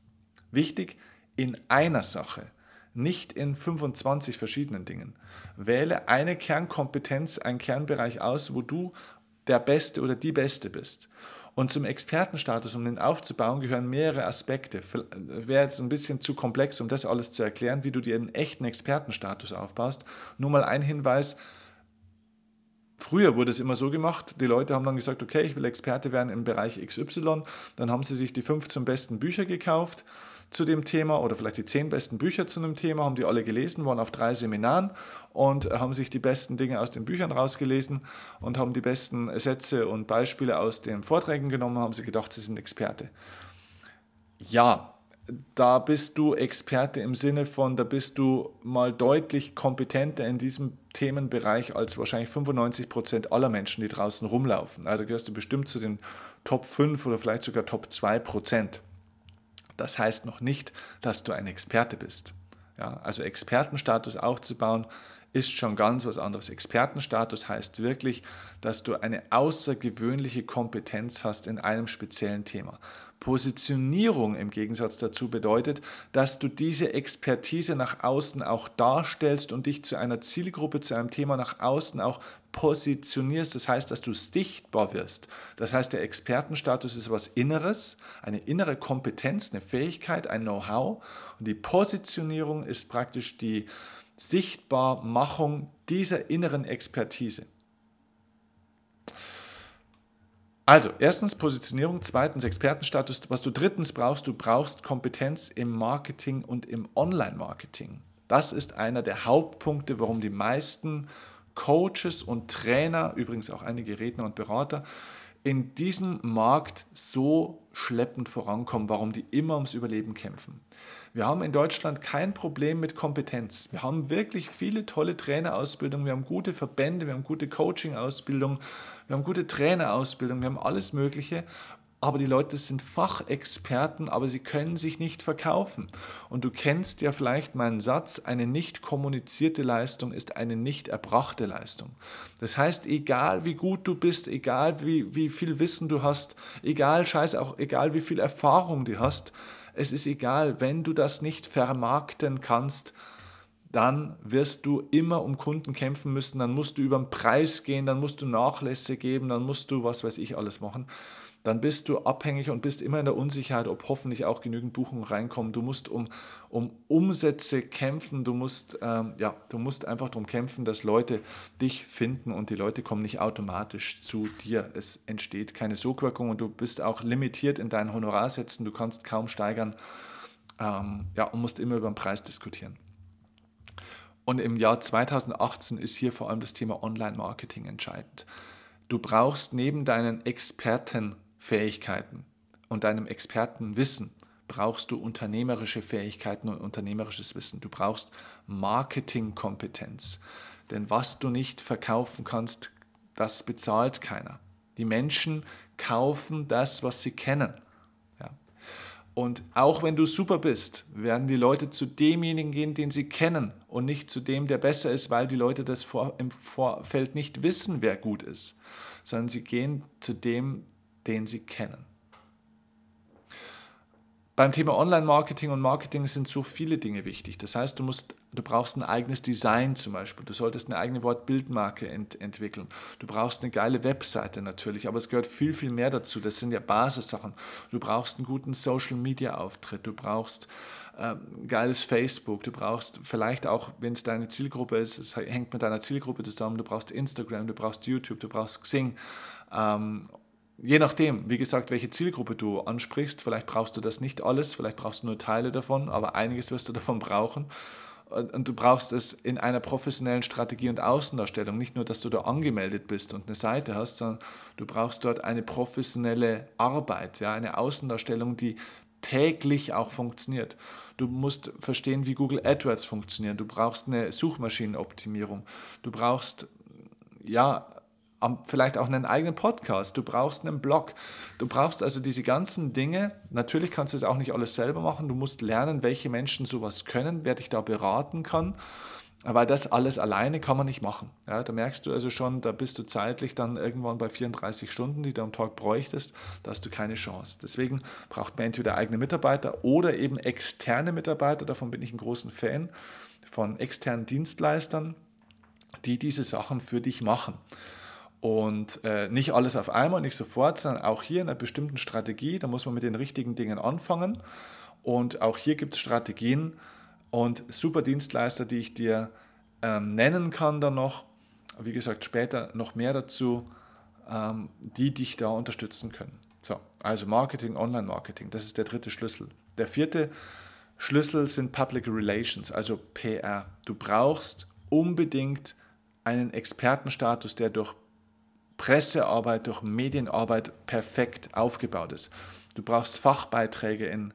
Wichtig, in einer Sache, nicht in 25 verschiedenen Dingen. Wähle eine Kernkompetenz, einen Kernbereich aus, wo du der Beste oder die Beste bist. Und zum Expertenstatus, um den aufzubauen, gehören mehrere Aspekte. Wäre jetzt ein bisschen zu komplex, um das alles zu erklären, wie du dir einen echten Expertenstatus aufbaust. Nur mal ein Hinweis. Früher wurde es immer so gemacht, die Leute haben dann gesagt, okay, ich will Experte werden im Bereich XY. Dann haben sie sich die 15 besten Bücher gekauft zu dem Thema oder vielleicht die zehn besten Bücher zu einem Thema, haben die alle gelesen, waren auf drei Seminaren und haben sich die besten Dinge aus den Büchern rausgelesen und haben die besten Sätze und Beispiele aus den Vorträgen genommen, haben sie gedacht, sie sind Experte. Ja, da bist du Experte im Sinne von, da bist du mal deutlich kompetenter in diesem Themenbereich als wahrscheinlich 95 Prozent aller Menschen, die draußen rumlaufen. Also gehörst du bestimmt zu den Top 5 oder vielleicht sogar Top 2 Prozent. Das heißt noch nicht, dass du ein Experte bist. Ja, also Expertenstatus aufzubauen ist schon ganz was anderes. Expertenstatus heißt wirklich, dass du eine außergewöhnliche Kompetenz hast in einem speziellen Thema. Positionierung im Gegensatz dazu bedeutet, dass du diese Expertise nach außen auch darstellst und dich zu einer Zielgruppe, zu einem Thema nach außen auch positionierst. Das heißt, dass du sichtbar wirst. Das heißt, der Expertenstatus ist was Inneres, eine innere Kompetenz, eine Fähigkeit, ein Know-how. Und die Positionierung ist praktisch die Sichtbarmachung dieser inneren Expertise. Also, erstens Positionierung, zweitens Expertenstatus. Was du drittens brauchst, du brauchst Kompetenz im Marketing und im Online-Marketing. Das ist einer der Hauptpunkte, warum die meisten Coaches und Trainer, übrigens auch einige Redner und Berater, in diesem Markt so schleppend vorankommen, warum die immer ums Überleben kämpfen. Wir haben in Deutschland kein Problem mit Kompetenz. Wir haben wirklich viele tolle Trainerausbildungen, wir haben gute Verbände, wir haben gute Coaching-Ausbildungen, wir haben gute Trainerausbildungen, wir haben alles Mögliche. Aber die Leute sind Fachexperten, aber sie können sich nicht verkaufen. Und du kennst ja vielleicht meinen Satz, eine nicht kommunizierte Leistung ist eine nicht erbrachte Leistung. Das heißt, egal wie gut du bist, egal wie, wie viel Wissen du hast, egal, scheiß auch, egal wie viel Erfahrung du hast, es ist egal, wenn du das nicht vermarkten kannst, dann wirst du immer um Kunden kämpfen müssen, dann musst du über den Preis gehen, dann musst du Nachlässe geben, dann musst du was weiß ich alles machen dann bist du abhängig und bist immer in der Unsicherheit, ob hoffentlich auch genügend Buchungen reinkommen. Du musst um, um Umsätze kämpfen, du musst, ähm, ja, du musst einfach darum kämpfen, dass Leute dich finden und die Leute kommen nicht automatisch zu dir. Es entsteht keine Sogwirkung und du bist auch limitiert in deinen Honorarsätzen, du kannst kaum steigern ähm, ja, und musst immer über den Preis diskutieren. Und im Jahr 2018 ist hier vor allem das Thema Online-Marketing entscheidend. Du brauchst neben deinen Experten Fähigkeiten und deinem Expertenwissen brauchst du unternehmerische Fähigkeiten und unternehmerisches Wissen. Du brauchst Marketingkompetenz. Denn was du nicht verkaufen kannst, das bezahlt keiner. Die Menschen kaufen das, was sie kennen. Und auch wenn du super bist, werden die Leute zu demjenigen gehen, den sie kennen und nicht zu dem, der besser ist, weil die Leute das vor, im Vorfeld nicht wissen, wer gut ist, sondern sie gehen zu dem, den sie kennen. Beim Thema Online-Marketing und Marketing sind so viele Dinge wichtig. Das heißt, du, musst, du brauchst ein eigenes Design zum Beispiel. Du solltest eine eigene Wortbildmarke ent entwickeln. Du brauchst eine geile Webseite natürlich, aber es gehört viel, viel mehr dazu. Das sind ja Basissachen. Du brauchst einen guten Social-Media-Auftritt. Du brauchst ähm, geiles Facebook. Du brauchst vielleicht auch, wenn es deine Zielgruppe ist, es hängt mit deiner Zielgruppe zusammen. Du brauchst Instagram, du brauchst YouTube, du brauchst Xing. Ähm, je nachdem, wie gesagt, welche Zielgruppe du ansprichst, vielleicht brauchst du das nicht alles, vielleicht brauchst du nur Teile davon, aber einiges wirst du davon brauchen. Und du brauchst es in einer professionellen Strategie und Außendarstellung. Nicht nur, dass du da angemeldet bist und eine Seite hast, sondern du brauchst dort eine professionelle Arbeit, ja, eine Außendarstellung, die täglich auch funktioniert. Du musst verstehen, wie Google AdWords funktionieren. Du brauchst eine Suchmaschinenoptimierung. Du brauchst ja vielleicht auch einen eigenen Podcast, du brauchst einen Blog, du brauchst also diese ganzen Dinge. Natürlich kannst du es auch nicht alles selber machen, du musst lernen, welche Menschen sowas können, wer dich da beraten kann, weil das alles alleine kann man nicht machen. Ja, da merkst du also schon, da bist du zeitlich dann irgendwann bei 34 Stunden, die du am Tag bräuchtest, da hast du keine Chance. Deswegen braucht man entweder eigene Mitarbeiter oder eben externe Mitarbeiter, davon bin ich ein großer Fan, von externen Dienstleistern, die diese Sachen für dich machen. Und äh, nicht alles auf einmal, nicht sofort, sondern auch hier in einer bestimmten Strategie. Da muss man mit den richtigen Dingen anfangen. Und auch hier gibt es Strategien und super Dienstleister, die ich dir ähm, nennen kann dann noch. Wie gesagt, später noch mehr dazu, ähm, die dich da unterstützen können. So, also Marketing, Online-Marketing, das ist der dritte Schlüssel. Der vierte Schlüssel sind Public Relations, also PR. Du brauchst unbedingt einen Expertenstatus, der durch Pressearbeit, durch Medienarbeit perfekt aufgebaut ist. Du brauchst Fachbeiträge in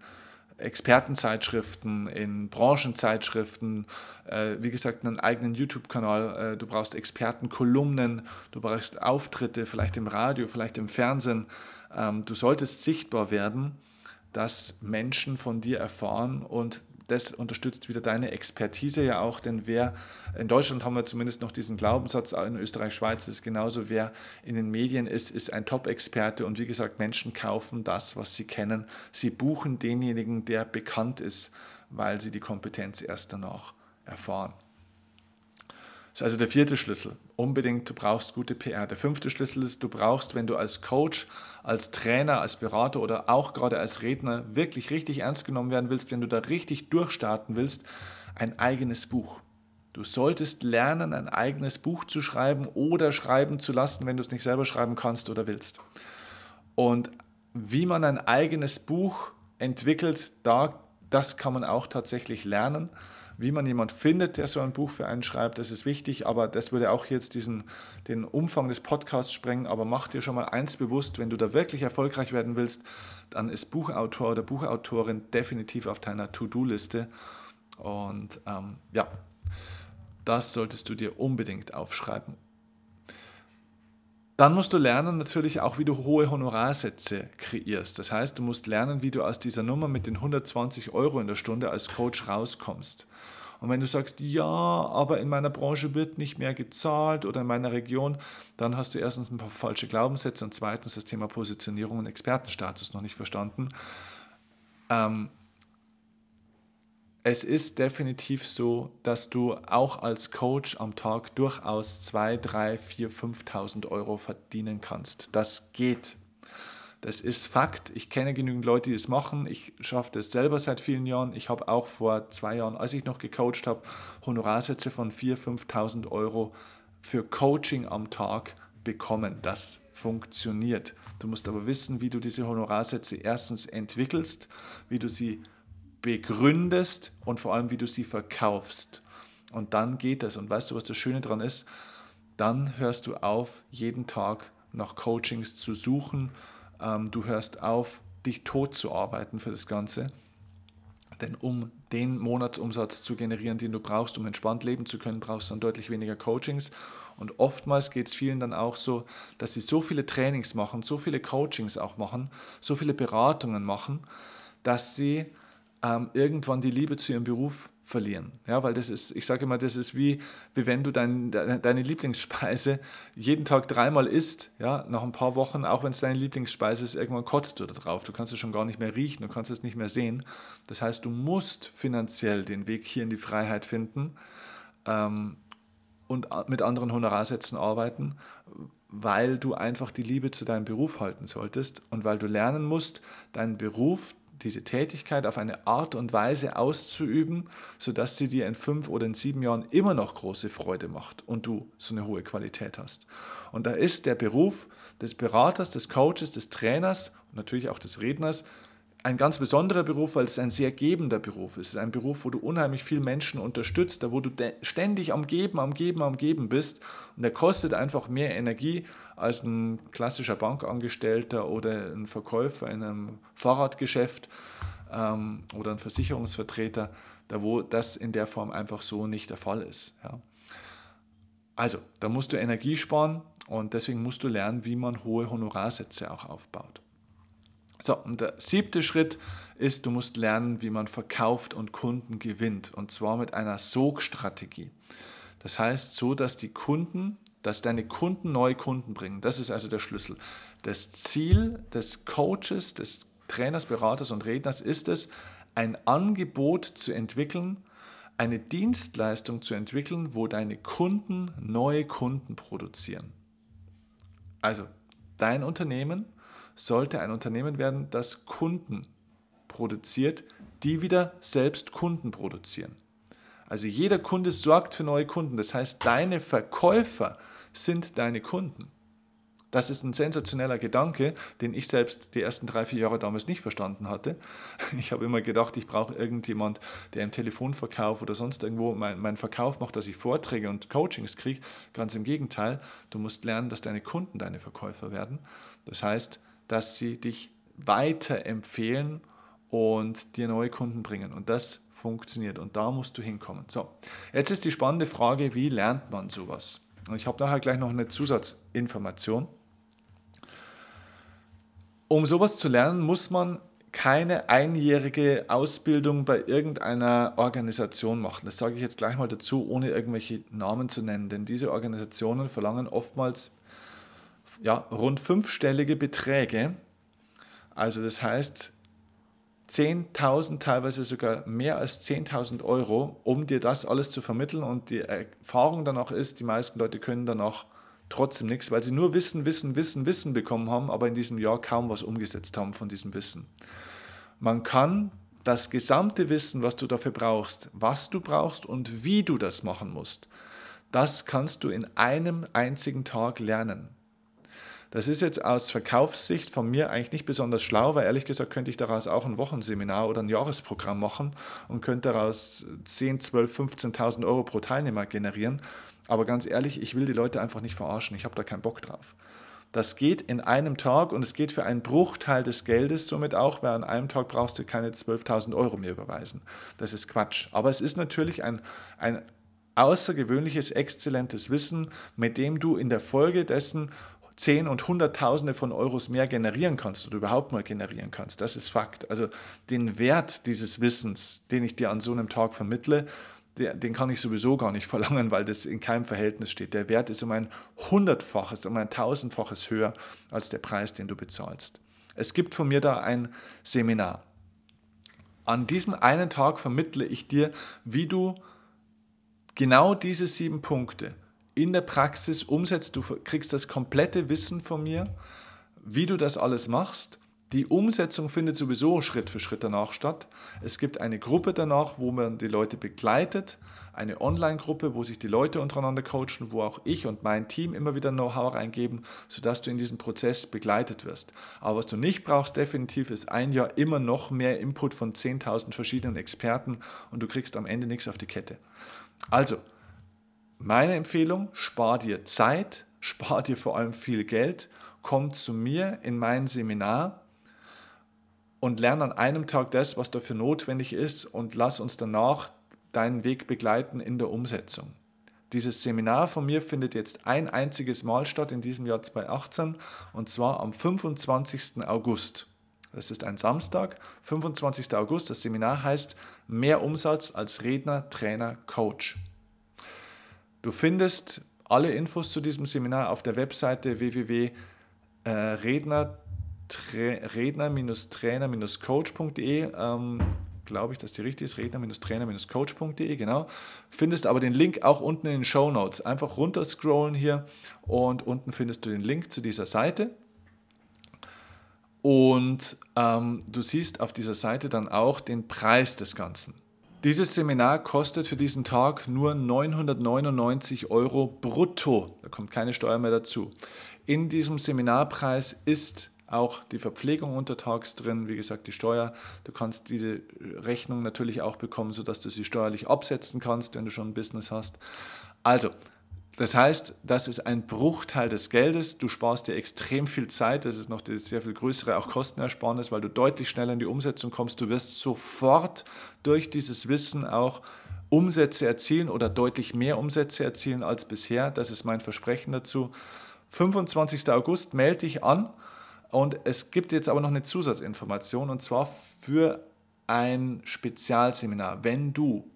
Expertenzeitschriften, in Branchenzeitschriften, äh, wie gesagt, einen eigenen YouTube-Kanal, äh, du brauchst Expertenkolumnen, du brauchst Auftritte, vielleicht im Radio, vielleicht im Fernsehen. Ähm, du solltest sichtbar werden, dass Menschen von dir erfahren und das unterstützt wieder deine Expertise ja auch, denn wer, in Deutschland haben wir zumindest noch diesen Glaubenssatz, in Österreich, Schweiz ist genauso, wer in den Medien ist, ist ein Top-Experte und wie gesagt, Menschen kaufen das, was sie kennen. Sie buchen denjenigen, der bekannt ist, weil sie die Kompetenz erst danach erfahren. Das ist also der vierte Schlüssel. Unbedingt, du brauchst gute PR. Der fünfte Schlüssel ist, du brauchst, wenn du als Coach, als Trainer, als Berater oder auch gerade als Redner wirklich richtig ernst genommen werden willst, wenn du da richtig durchstarten willst, ein eigenes Buch. Du solltest lernen, ein eigenes Buch zu schreiben oder schreiben zu lassen, wenn du es nicht selber schreiben kannst oder willst. Und wie man ein eigenes Buch entwickelt, da, das kann man auch tatsächlich lernen. Wie man jemand findet, der so ein Buch für einen schreibt, das ist wichtig, aber das würde auch jetzt diesen, den Umfang des Podcasts sprengen. Aber mach dir schon mal eins bewusst, wenn du da wirklich erfolgreich werden willst, dann ist Buchautor oder Buchautorin definitiv auf deiner To-Do-Liste. Und ähm, ja, das solltest du dir unbedingt aufschreiben. Dann musst du lernen natürlich auch, wie du hohe Honorarsätze kreierst. Das heißt, du musst lernen, wie du aus dieser Nummer mit den 120 Euro in der Stunde als Coach rauskommst. Und wenn du sagst, ja, aber in meiner Branche wird nicht mehr gezahlt oder in meiner Region, dann hast du erstens ein paar falsche Glaubenssätze und zweitens das Thema Positionierung und Expertenstatus noch nicht verstanden. Ähm, es ist definitiv so, dass du auch als Coach am Tag durchaus 2, 3, 4, 5.000 Euro verdienen kannst. Das geht. Das ist Fakt. Ich kenne genügend Leute, die es machen. Ich schaffe das selber seit vielen Jahren. Ich habe auch vor zwei Jahren, als ich noch gecoacht habe, Honorarsätze von 4.000, 5.000 Euro für Coaching am Tag bekommen. Das funktioniert. Du musst aber wissen, wie du diese Honorarsätze erstens entwickelst, wie du sie begründest und vor allem, wie du sie verkaufst. Und dann geht es. Und weißt du, was das Schöne daran ist? Dann hörst du auf, jeden Tag nach Coachings zu suchen. Ähm, du hörst auf, dich tot zu arbeiten für das Ganze. Denn um den Monatsumsatz zu generieren, den du brauchst, um entspannt leben zu können, brauchst du dann deutlich weniger Coachings. Und oftmals geht es vielen dann auch so, dass sie so viele Trainings machen, so viele Coachings auch machen, so viele Beratungen machen, dass sie ähm, irgendwann die Liebe zu ihrem Beruf verlieren. Ja, weil das ist, ich sage immer, das ist wie, wie wenn du dein, deine Lieblingsspeise jeden Tag dreimal isst, ja, nach ein paar Wochen, auch wenn es deine Lieblingsspeise ist, irgendwann kotzt du da drauf. Du kannst es schon gar nicht mehr riechen, du kannst es nicht mehr sehen. Das heißt, du musst finanziell den Weg hier in die Freiheit finden ähm, und mit anderen Honorarsätzen arbeiten, weil du einfach die Liebe zu deinem Beruf halten solltest und weil du lernen musst, deinen Beruf diese Tätigkeit auf eine Art und Weise auszuüben, sodass sie dir in fünf oder in sieben Jahren immer noch große Freude macht und du so eine hohe Qualität hast. Und da ist der Beruf des Beraters, des Coaches, des Trainers und natürlich auch des Redners ein ganz besonderer Beruf, weil es ein sehr gebender Beruf ist. Es ist ein Beruf, wo du unheimlich viele Menschen unterstützt, da wo du ständig am Geben, am Geben, am Geben bist. Und der kostet einfach mehr Energie als ein klassischer Bankangestellter oder ein Verkäufer in einem Fahrradgeschäft ähm, oder ein Versicherungsvertreter, da wo das in der Form einfach so nicht der Fall ist. Ja. Also, da musst du Energie sparen und deswegen musst du lernen, wie man hohe Honorarsätze auch aufbaut. So, und der siebte Schritt ist, du musst lernen, wie man verkauft und Kunden gewinnt. Und zwar mit einer Sogstrategie. Das heißt, so dass die Kunden, dass deine Kunden neue Kunden bringen. Das ist also der Schlüssel. Das Ziel des Coaches, des Trainers, Beraters und Redners ist es, ein Angebot zu entwickeln, eine Dienstleistung zu entwickeln, wo deine Kunden neue Kunden produzieren. Also dein Unternehmen sollte ein Unternehmen werden, das Kunden produziert, die wieder selbst Kunden produzieren. Also jeder Kunde sorgt für neue Kunden. Das heißt, deine Verkäufer sind deine Kunden. Das ist ein sensationeller Gedanke, den ich selbst die ersten drei, vier Jahre damals nicht verstanden hatte. Ich habe immer gedacht, ich brauche irgendjemand, der im Telefonverkauf oder sonst irgendwo meinen mein Verkauf macht, dass ich Vorträge und Coachings kriege. Ganz im Gegenteil, du musst lernen, dass deine Kunden deine Verkäufer werden. Das heißt, dass sie dich weiterempfehlen und dir neue Kunden bringen. Und das funktioniert und da musst du hinkommen. So, jetzt ist die spannende Frage, wie lernt man sowas? Und ich habe nachher gleich noch eine Zusatzinformation. Um sowas zu lernen, muss man keine einjährige Ausbildung bei irgendeiner Organisation machen. Das sage ich jetzt gleich mal dazu, ohne irgendwelche Namen zu nennen, denn diese Organisationen verlangen oftmals ja, rund fünfstellige Beträge. Also das heißt 10.000, teilweise sogar mehr als 10.000 Euro, um dir das alles zu vermitteln. Und die Erfahrung danach ist, die meisten Leute können danach trotzdem nichts, weil sie nur Wissen, Wissen, Wissen, Wissen bekommen haben, aber in diesem Jahr kaum was umgesetzt haben von diesem Wissen. Man kann das gesamte Wissen, was du dafür brauchst, was du brauchst und wie du das machen musst, das kannst du in einem einzigen Tag lernen. Das ist jetzt aus Verkaufssicht von mir eigentlich nicht besonders schlau, weil ehrlich gesagt könnte ich daraus auch ein Wochenseminar oder ein Jahresprogramm machen und könnte daraus 10, 12, 15.000 Euro pro Teilnehmer generieren. Aber ganz ehrlich, ich will die Leute einfach nicht verarschen. Ich habe da keinen Bock drauf. Das geht in einem Tag und es geht für einen Bruchteil des Geldes somit auch, weil an einem Tag brauchst du keine 12.000 Euro mehr überweisen. Das ist Quatsch. Aber es ist natürlich ein, ein außergewöhnliches, exzellentes Wissen, mit dem du in der Folge dessen Zehn und Hunderttausende von Euros mehr generieren kannst oder überhaupt mal generieren kannst. Das ist Fakt. Also den Wert dieses Wissens, den ich dir an so einem Tag vermittle, den kann ich sowieso gar nicht verlangen, weil das in keinem Verhältnis steht. Der Wert ist um ein hundertfaches, um ein tausendfaches höher als der Preis, den du bezahlst. Es gibt von mir da ein Seminar. An diesem einen Tag vermittle ich dir, wie du genau diese sieben Punkte in der Praxis umsetzt. Du kriegst das komplette Wissen von mir, wie du das alles machst. Die Umsetzung findet sowieso Schritt für Schritt danach statt. Es gibt eine Gruppe danach, wo man die Leute begleitet, eine Online-Gruppe, wo sich die Leute untereinander coachen, wo auch ich und mein Team immer wieder Know-how reingeben, sodass du in diesem Prozess begleitet wirst. Aber was du nicht brauchst definitiv ist ein Jahr immer noch mehr Input von 10.000 verschiedenen Experten und du kriegst am Ende nichts auf die Kette. Also, meine Empfehlung, spar dir Zeit, spar dir vor allem viel Geld, komm zu mir in mein Seminar und lerne an einem Tag das, was dafür notwendig ist und lass uns danach deinen Weg begleiten in der Umsetzung. Dieses Seminar von mir findet jetzt ein einziges Mal statt in diesem Jahr 2018 und zwar am 25. August. Das ist ein Samstag, 25. August. Das Seminar heißt Mehr Umsatz als Redner, Trainer, Coach. Du findest alle Infos zu diesem Seminar auf der Webseite www.redner-trainer-coach.de. Ähm, Glaube ich, dass die richtig ist, redner-trainer-coach.de, genau. Findest aber den Link auch unten in den Show Notes. Einfach runterscrollen hier und unten findest du den Link zu dieser Seite. Und ähm, du siehst auf dieser Seite dann auch den Preis des Ganzen. Dieses Seminar kostet für diesen Tag nur 999 Euro brutto. Da kommt keine Steuer mehr dazu. In diesem Seminarpreis ist auch die Verpflegung untertags drin, wie gesagt, die Steuer. Du kannst diese Rechnung natürlich auch bekommen, sodass du sie steuerlich absetzen kannst, wenn du schon ein Business hast. Also, das heißt, das ist ein Bruchteil des Geldes. Du sparst dir extrem viel Zeit. Das ist noch die sehr viel größere auch Kostenersparnis, weil du deutlich schneller in die Umsetzung kommst. Du wirst sofort durch dieses Wissen auch Umsätze erzielen oder deutlich mehr Umsätze erzielen als bisher. Das ist mein Versprechen dazu. 25. August melde dich an und es gibt jetzt aber noch eine Zusatzinformation und zwar für ein Spezialseminar. Wenn du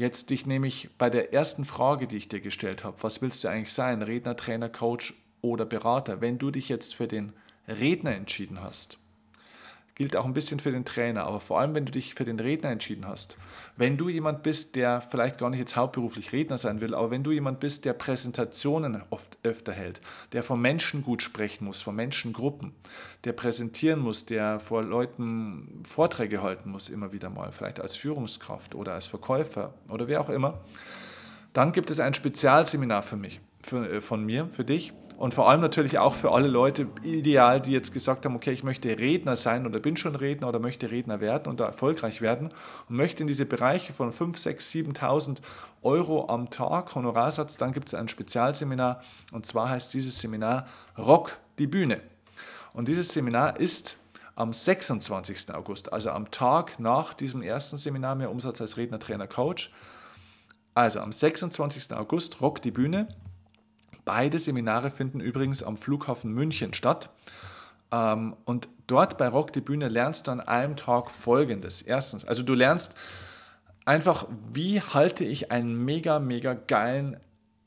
jetzt dich nämlich bei der ersten Frage, die ich dir gestellt habe, was willst du eigentlich sein, Redner, Trainer, Coach oder Berater, wenn du dich jetzt für den Redner entschieden hast, gilt auch ein bisschen für den Trainer, aber vor allem, wenn du dich für den Redner entschieden hast. Wenn du jemand bist, der vielleicht gar nicht jetzt hauptberuflich Redner sein will, aber wenn du jemand bist, der Präsentationen oft öfter hält, der vor Menschen gut sprechen muss, vor Menschengruppen, der präsentieren muss, der vor Leuten Vorträge halten muss, immer wieder mal, vielleicht als Führungskraft oder als Verkäufer oder wer auch immer, dann gibt es ein Spezialseminar für mich, für, äh, von mir, für dich und vor allem natürlich auch für alle Leute ideal, die jetzt gesagt haben, okay, ich möchte Redner sein oder bin schon Redner oder möchte Redner werden und da erfolgreich werden und möchte in diese Bereiche von 5, 6, 7.000 Euro am Tag Honorarsatz, dann gibt es ein Spezialseminar und zwar heißt dieses Seminar Rock die Bühne. Und dieses Seminar ist am 26. August, also am Tag nach diesem ersten Seminar mehr Umsatz als Redner, Trainer, Coach. Also am 26. August Rock die Bühne Beide Seminare finden übrigens am Flughafen München statt. Ähm, und dort bei Rock die Bühne lernst du an einem Tag Folgendes. Erstens, also du lernst einfach, wie halte ich einen mega, mega geilen,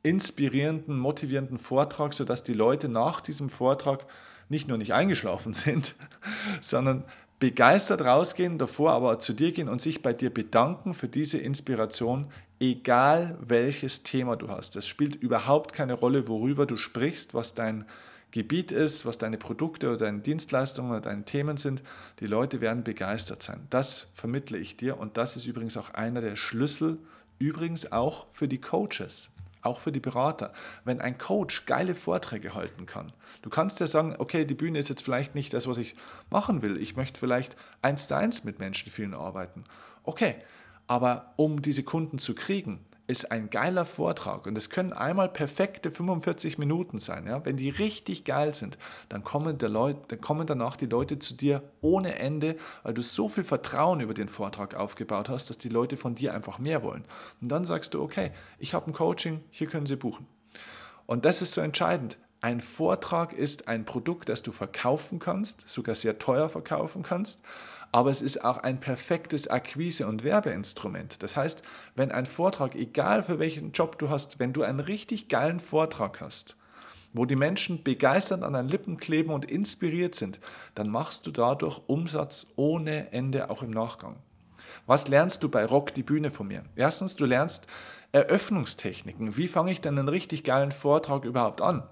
inspirierenden, motivierenden Vortrag, sodass die Leute nach diesem Vortrag nicht nur nicht eingeschlafen sind, sondern begeistert rausgehen, davor aber zu dir gehen und sich bei dir bedanken für diese Inspiration, egal welches Thema du hast. Es spielt überhaupt keine Rolle, worüber du sprichst, was dein Gebiet ist, was deine Produkte oder deine Dienstleistungen oder deine Themen sind. Die Leute werden begeistert sein. Das vermittle ich dir und das ist übrigens auch einer der Schlüssel, übrigens auch für die Coaches. Auch für die Berater. Wenn ein Coach geile Vorträge halten kann, du kannst ja sagen, okay, die Bühne ist jetzt vielleicht nicht das, was ich machen will. Ich möchte vielleicht eins zu eins mit Menschen vielen arbeiten. Okay, aber um diese Kunden zu kriegen, ist ein geiler Vortrag und es können einmal perfekte 45 Minuten sein. Ja? Wenn die richtig geil sind, dann kommen, der Leut, dann kommen danach die Leute zu dir ohne Ende, weil du so viel Vertrauen über den Vortrag aufgebaut hast, dass die Leute von dir einfach mehr wollen. Und dann sagst du, okay, ich habe ein Coaching, hier können sie buchen. Und das ist so entscheidend. Ein Vortrag ist ein Produkt, das du verkaufen kannst, sogar sehr teuer verkaufen kannst aber es ist auch ein perfektes Akquise- und Werbeinstrument. Das heißt, wenn ein Vortrag, egal für welchen Job du hast, wenn du einen richtig geilen Vortrag hast, wo die Menschen begeistert an deinen Lippen kleben und inspiriert sind, dann machst du dadurch Umsatz ohne Ende auch im Nachgang. Was lernst du bei Rock die Bühne von mir? Erstens, du lernst Eröffnungstechniken. Wie fange ich denn einen richtig geilen Vortrag überhaupt an?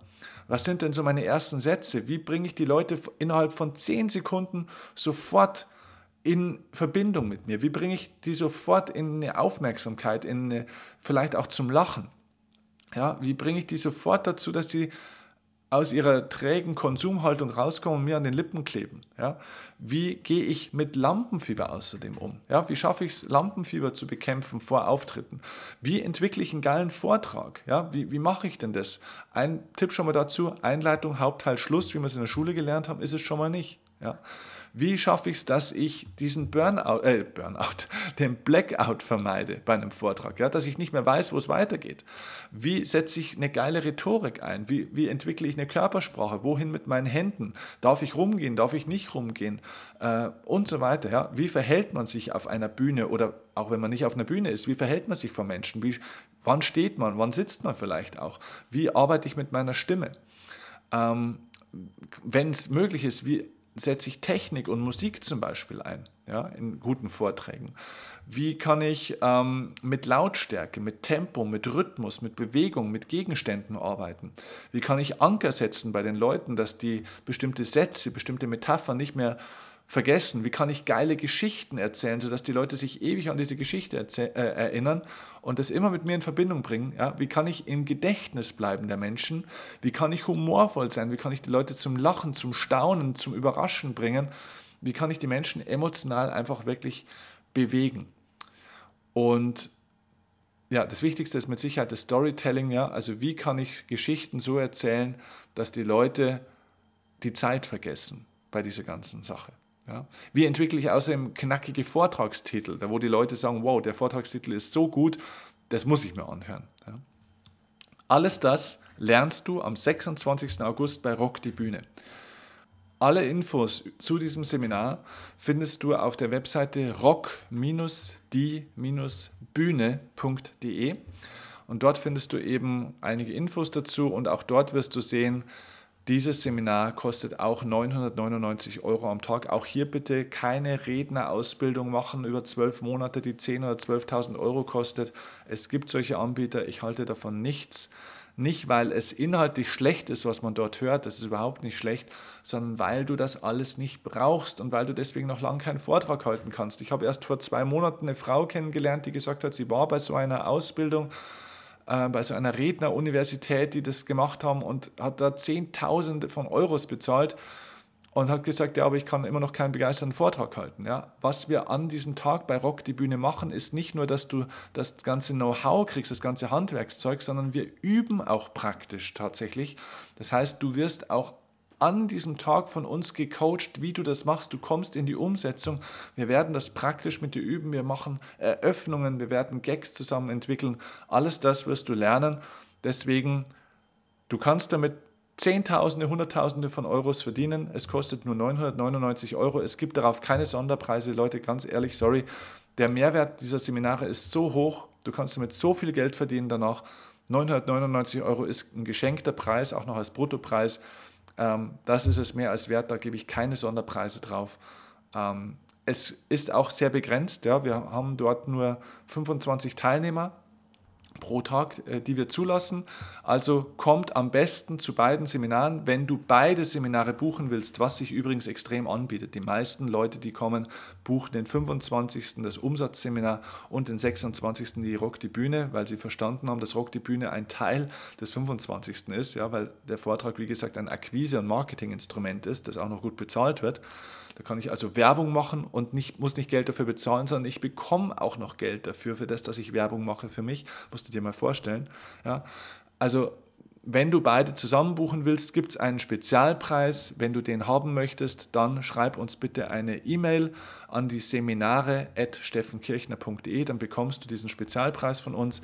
Was sind denn so meine ersten Sätze? Wie bringe ich die Leute innerhalb von 10 Sekunden sofort in Verbindung mit mir? Wie bringe ich die sofort in eine Aufmerksamkeit, in eine, vielleicht auch zum Lachen? Ja, wie bringe ich die sofort dazu, dass die aus ihrer trägen Konsumhaltung rauskommen und mir an den Lippen kleben? Ja? Wie gehe ich mit Lampenfieber außerdem um? Ja? Wie schaffe ich es, Lampenfieber zu bekämpfen vor Auftritten? Wie entwickle ich einen geilen Vortrag? Ja? Wie, wie mache ich denn das? Ein Tipp schon mal dazu, Einleitung, Hauptteil, Schluss, wie wir es in der Schule gelernt haben, ist es schon mal nicht. Ja? Wie schaffe ich es, dass ich diesen Burnout, äh, Burnout, den Blackout vermeide bei einem Vortrag, ja? dass ich nicht mehr weiß, wo es weitergeht? Wie setze ich eine geile Rhetorik ein? Wie, wie entwickle ich eine Körpersprache? Wohin mit meinen Händen? Darf ich rumgehen? Darf ich nicht rumgehen? Äh, und so weiter. Ja? Wie verhält man sich auf einer Bühne oder auch wenn man nicht auf einer Bühne ist? Wie verhält man sich vor Menschen? Wie, wann steht man? Wann sitzt man vielleicht auch? Wie arbeite ich mit meiner Stimme? Ähm, wenn es möglich ist, wie setze ich Technik und Musik zum Beispiel ein, ja, in guten Vorträgen? Wie kann ich ähm, mit Lautstärke, mit Tempo, mit Rhythmus, mit Bewegung, mit Gegenständen arbeiten? Wie kann ich Anker setzen bei den Leuten, dass die bestimmte Sätze, bestimmte Metaphern nicht mehr vergessen? Wie kann ich geile Geschichten erzählen, sodass die Leute sich ewig an diese Geschichte äh, erinnern und das immer mit mir in Verbindung bringen? Ja? Wie kann ich im Gedächtnis bleiben der Menschen? Wie kann ich humorvoll sein? Wie kann ich die Leute zum Lachen, zum Staunen, zum Überraschen bringen? Wie kann ich die Menschen emotional einfach wirklich bewegen? Und ja, das Wichtigste ist mit Sicherheit das Storytelling, ja. Also wie kann ich Geschichten so erzählen, dass die Leute die Zeit vergessen bei dieser ganzen Sache. Ja. Wie entwickle ich außerdem knackige Vortragstitel, da wo die Leute sagen, wow, der Vortragstitel ist so gut, das muss ich mir anhören. Ja. Alles das lernst du am 26. August bei Rock die Bühne. Alle Infos zu diesem Seminar findest du auf der Webseite rock-die-bühne.de und dort findest du eben einige Infos dazu und auch dort wirst du sehen, Dieses Seminar kostet auch 999 Euro am Tag. Auch hier bitte keine Rednerausbildung machen über zwölf Monate, die 10.000 oder 12.000 Euro kostet. Es gibt solche Anbieter, ich halte davon nichts. Nicht, weil es inhaltlich schlecht ist, was man dort hört, das ist überhaupt nicht schlecht, sondern weil du das alles nicht brauchst und weil du deswegen noch lange keinen Vortrag halten kannst. Ich habe erst vor zwei Monaten eine Frau kennengelernt, die gesagt hat, sie war bei so einer Ausbildung äh, bei so einer Redneruniversität, die das gemacht haben und hat da Zehntausende von Euros bezahlt und hat gesagt, ja, aber ich kann immer noch keinen begeisternden Vortrag halten. Ja. Was wir an diesem Tag bei Rock die Bühne machen, ist nicht nur, dass du das ganze Know-how kriegst, das ganze Handwerkszeug, sondern wir üben auch praktisch tatsächlich. Das heißt, du wirst auch an diesem Tag von uns gecoacht, wie du das machst. Du kommst in die Umsetzung. Wir werden das praktisch mit dir üben. Wir machen Eröffnungen, wir werden Gags zusammen entwickeln. Alles das wirst du lernen. Deswegen, du kannst damit Zehntausende, Hunderttausende von Euros verdienen. Es kostet nur 999 Euro. Es gibt darauf keine Sonderpreise. Leute, ganz ehrlich, sorry. Der Mehrwert dieser Seminare ist so hoch. Du kannst damit so viel Geld verdienen danach. 999 Euro ist ein geschenkter Preis, auch noch als Bruttopreis. Ähm, das ist es mehr als wert, da gebe ich keine Sonderpreise drauf. Ähm, es ist auch sehr begrenzt, ja. wir haben dort nur 25 Teilnehmer pro Tag, äh, die wir zulassen. Also kommt am besten zu beiden Seminaren, wenn du beide Seminare buchen willst, was sich übrigens extrem anbietet. Die meisten Leute, die kommen, buchen den 25. das Umsatzseminar und den 26. die Rock die Bühne, weil sie verstanden haben, dass Rock die Bühne ein Teil des 25. ist, ja, weil der Vortrag, wie gesagt, ein Akquise- und Marketinginstrument ist, das auch noch gut bezahlt wird. Da kann ich also Werbung machen und nicht, muss nicht Geld dafür bezahlen, sondern ich bekomme auch noch Geld dafür, für das, dass ich Werbung mache für mich. Musst du dir mal vorstellen. Ja? Also wenn du beide zusammen buchen willst, gibt es einen Spezialpreis. Wenn du den haben möchtest, dann schreib uns bitte eine E-Mail an die seminare.steffenkirchner.de, dann bekommst du diesen Spezialpreis von uns.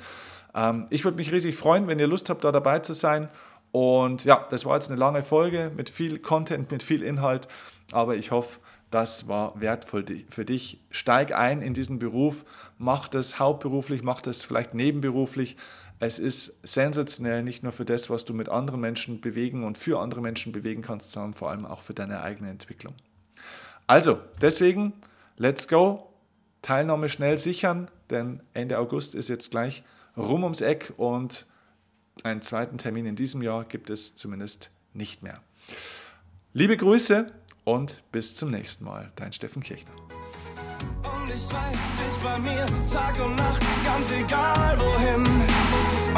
Ähm, ich würde mich riesig freuen, wenn ihr Lust habt, da dabei zu sein. Und ja, das war jetzt eine lange Folge mit viel Content, mit viel Inhalt, aber ich hoffe, das war wertvoll für dich. Steig ein in diesen Beruf, mach das hauptberuflich, mach das vielleicht nebenberuflich. Es ist sensationell, nicht nur für das, was du mit anderen Menschen bewegen und für andere Menschen bewegen kannst, sondern vor allem auch für deine eigene Entwicklung. Also, deswegen, let's go. Teilnahme schnell sichern, denn Ende August ist jetzt gleich rum ums Eck und einen zweiten Termin in diesem Jahr gibt es zumindest nicht mehr. Liebe Grüße und bis zum nächsten Mal. Dein Steffen Kirchner. Und ich weiß, du bist bei mir Tag und Nacht, ganz egal wohin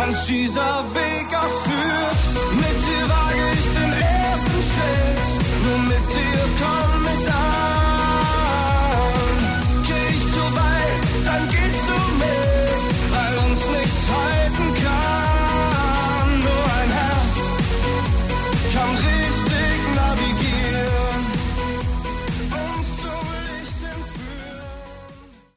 uns dieser Weg abführt. Mit dir wage ich den ersten Schritt, nur mit dir komm ich an.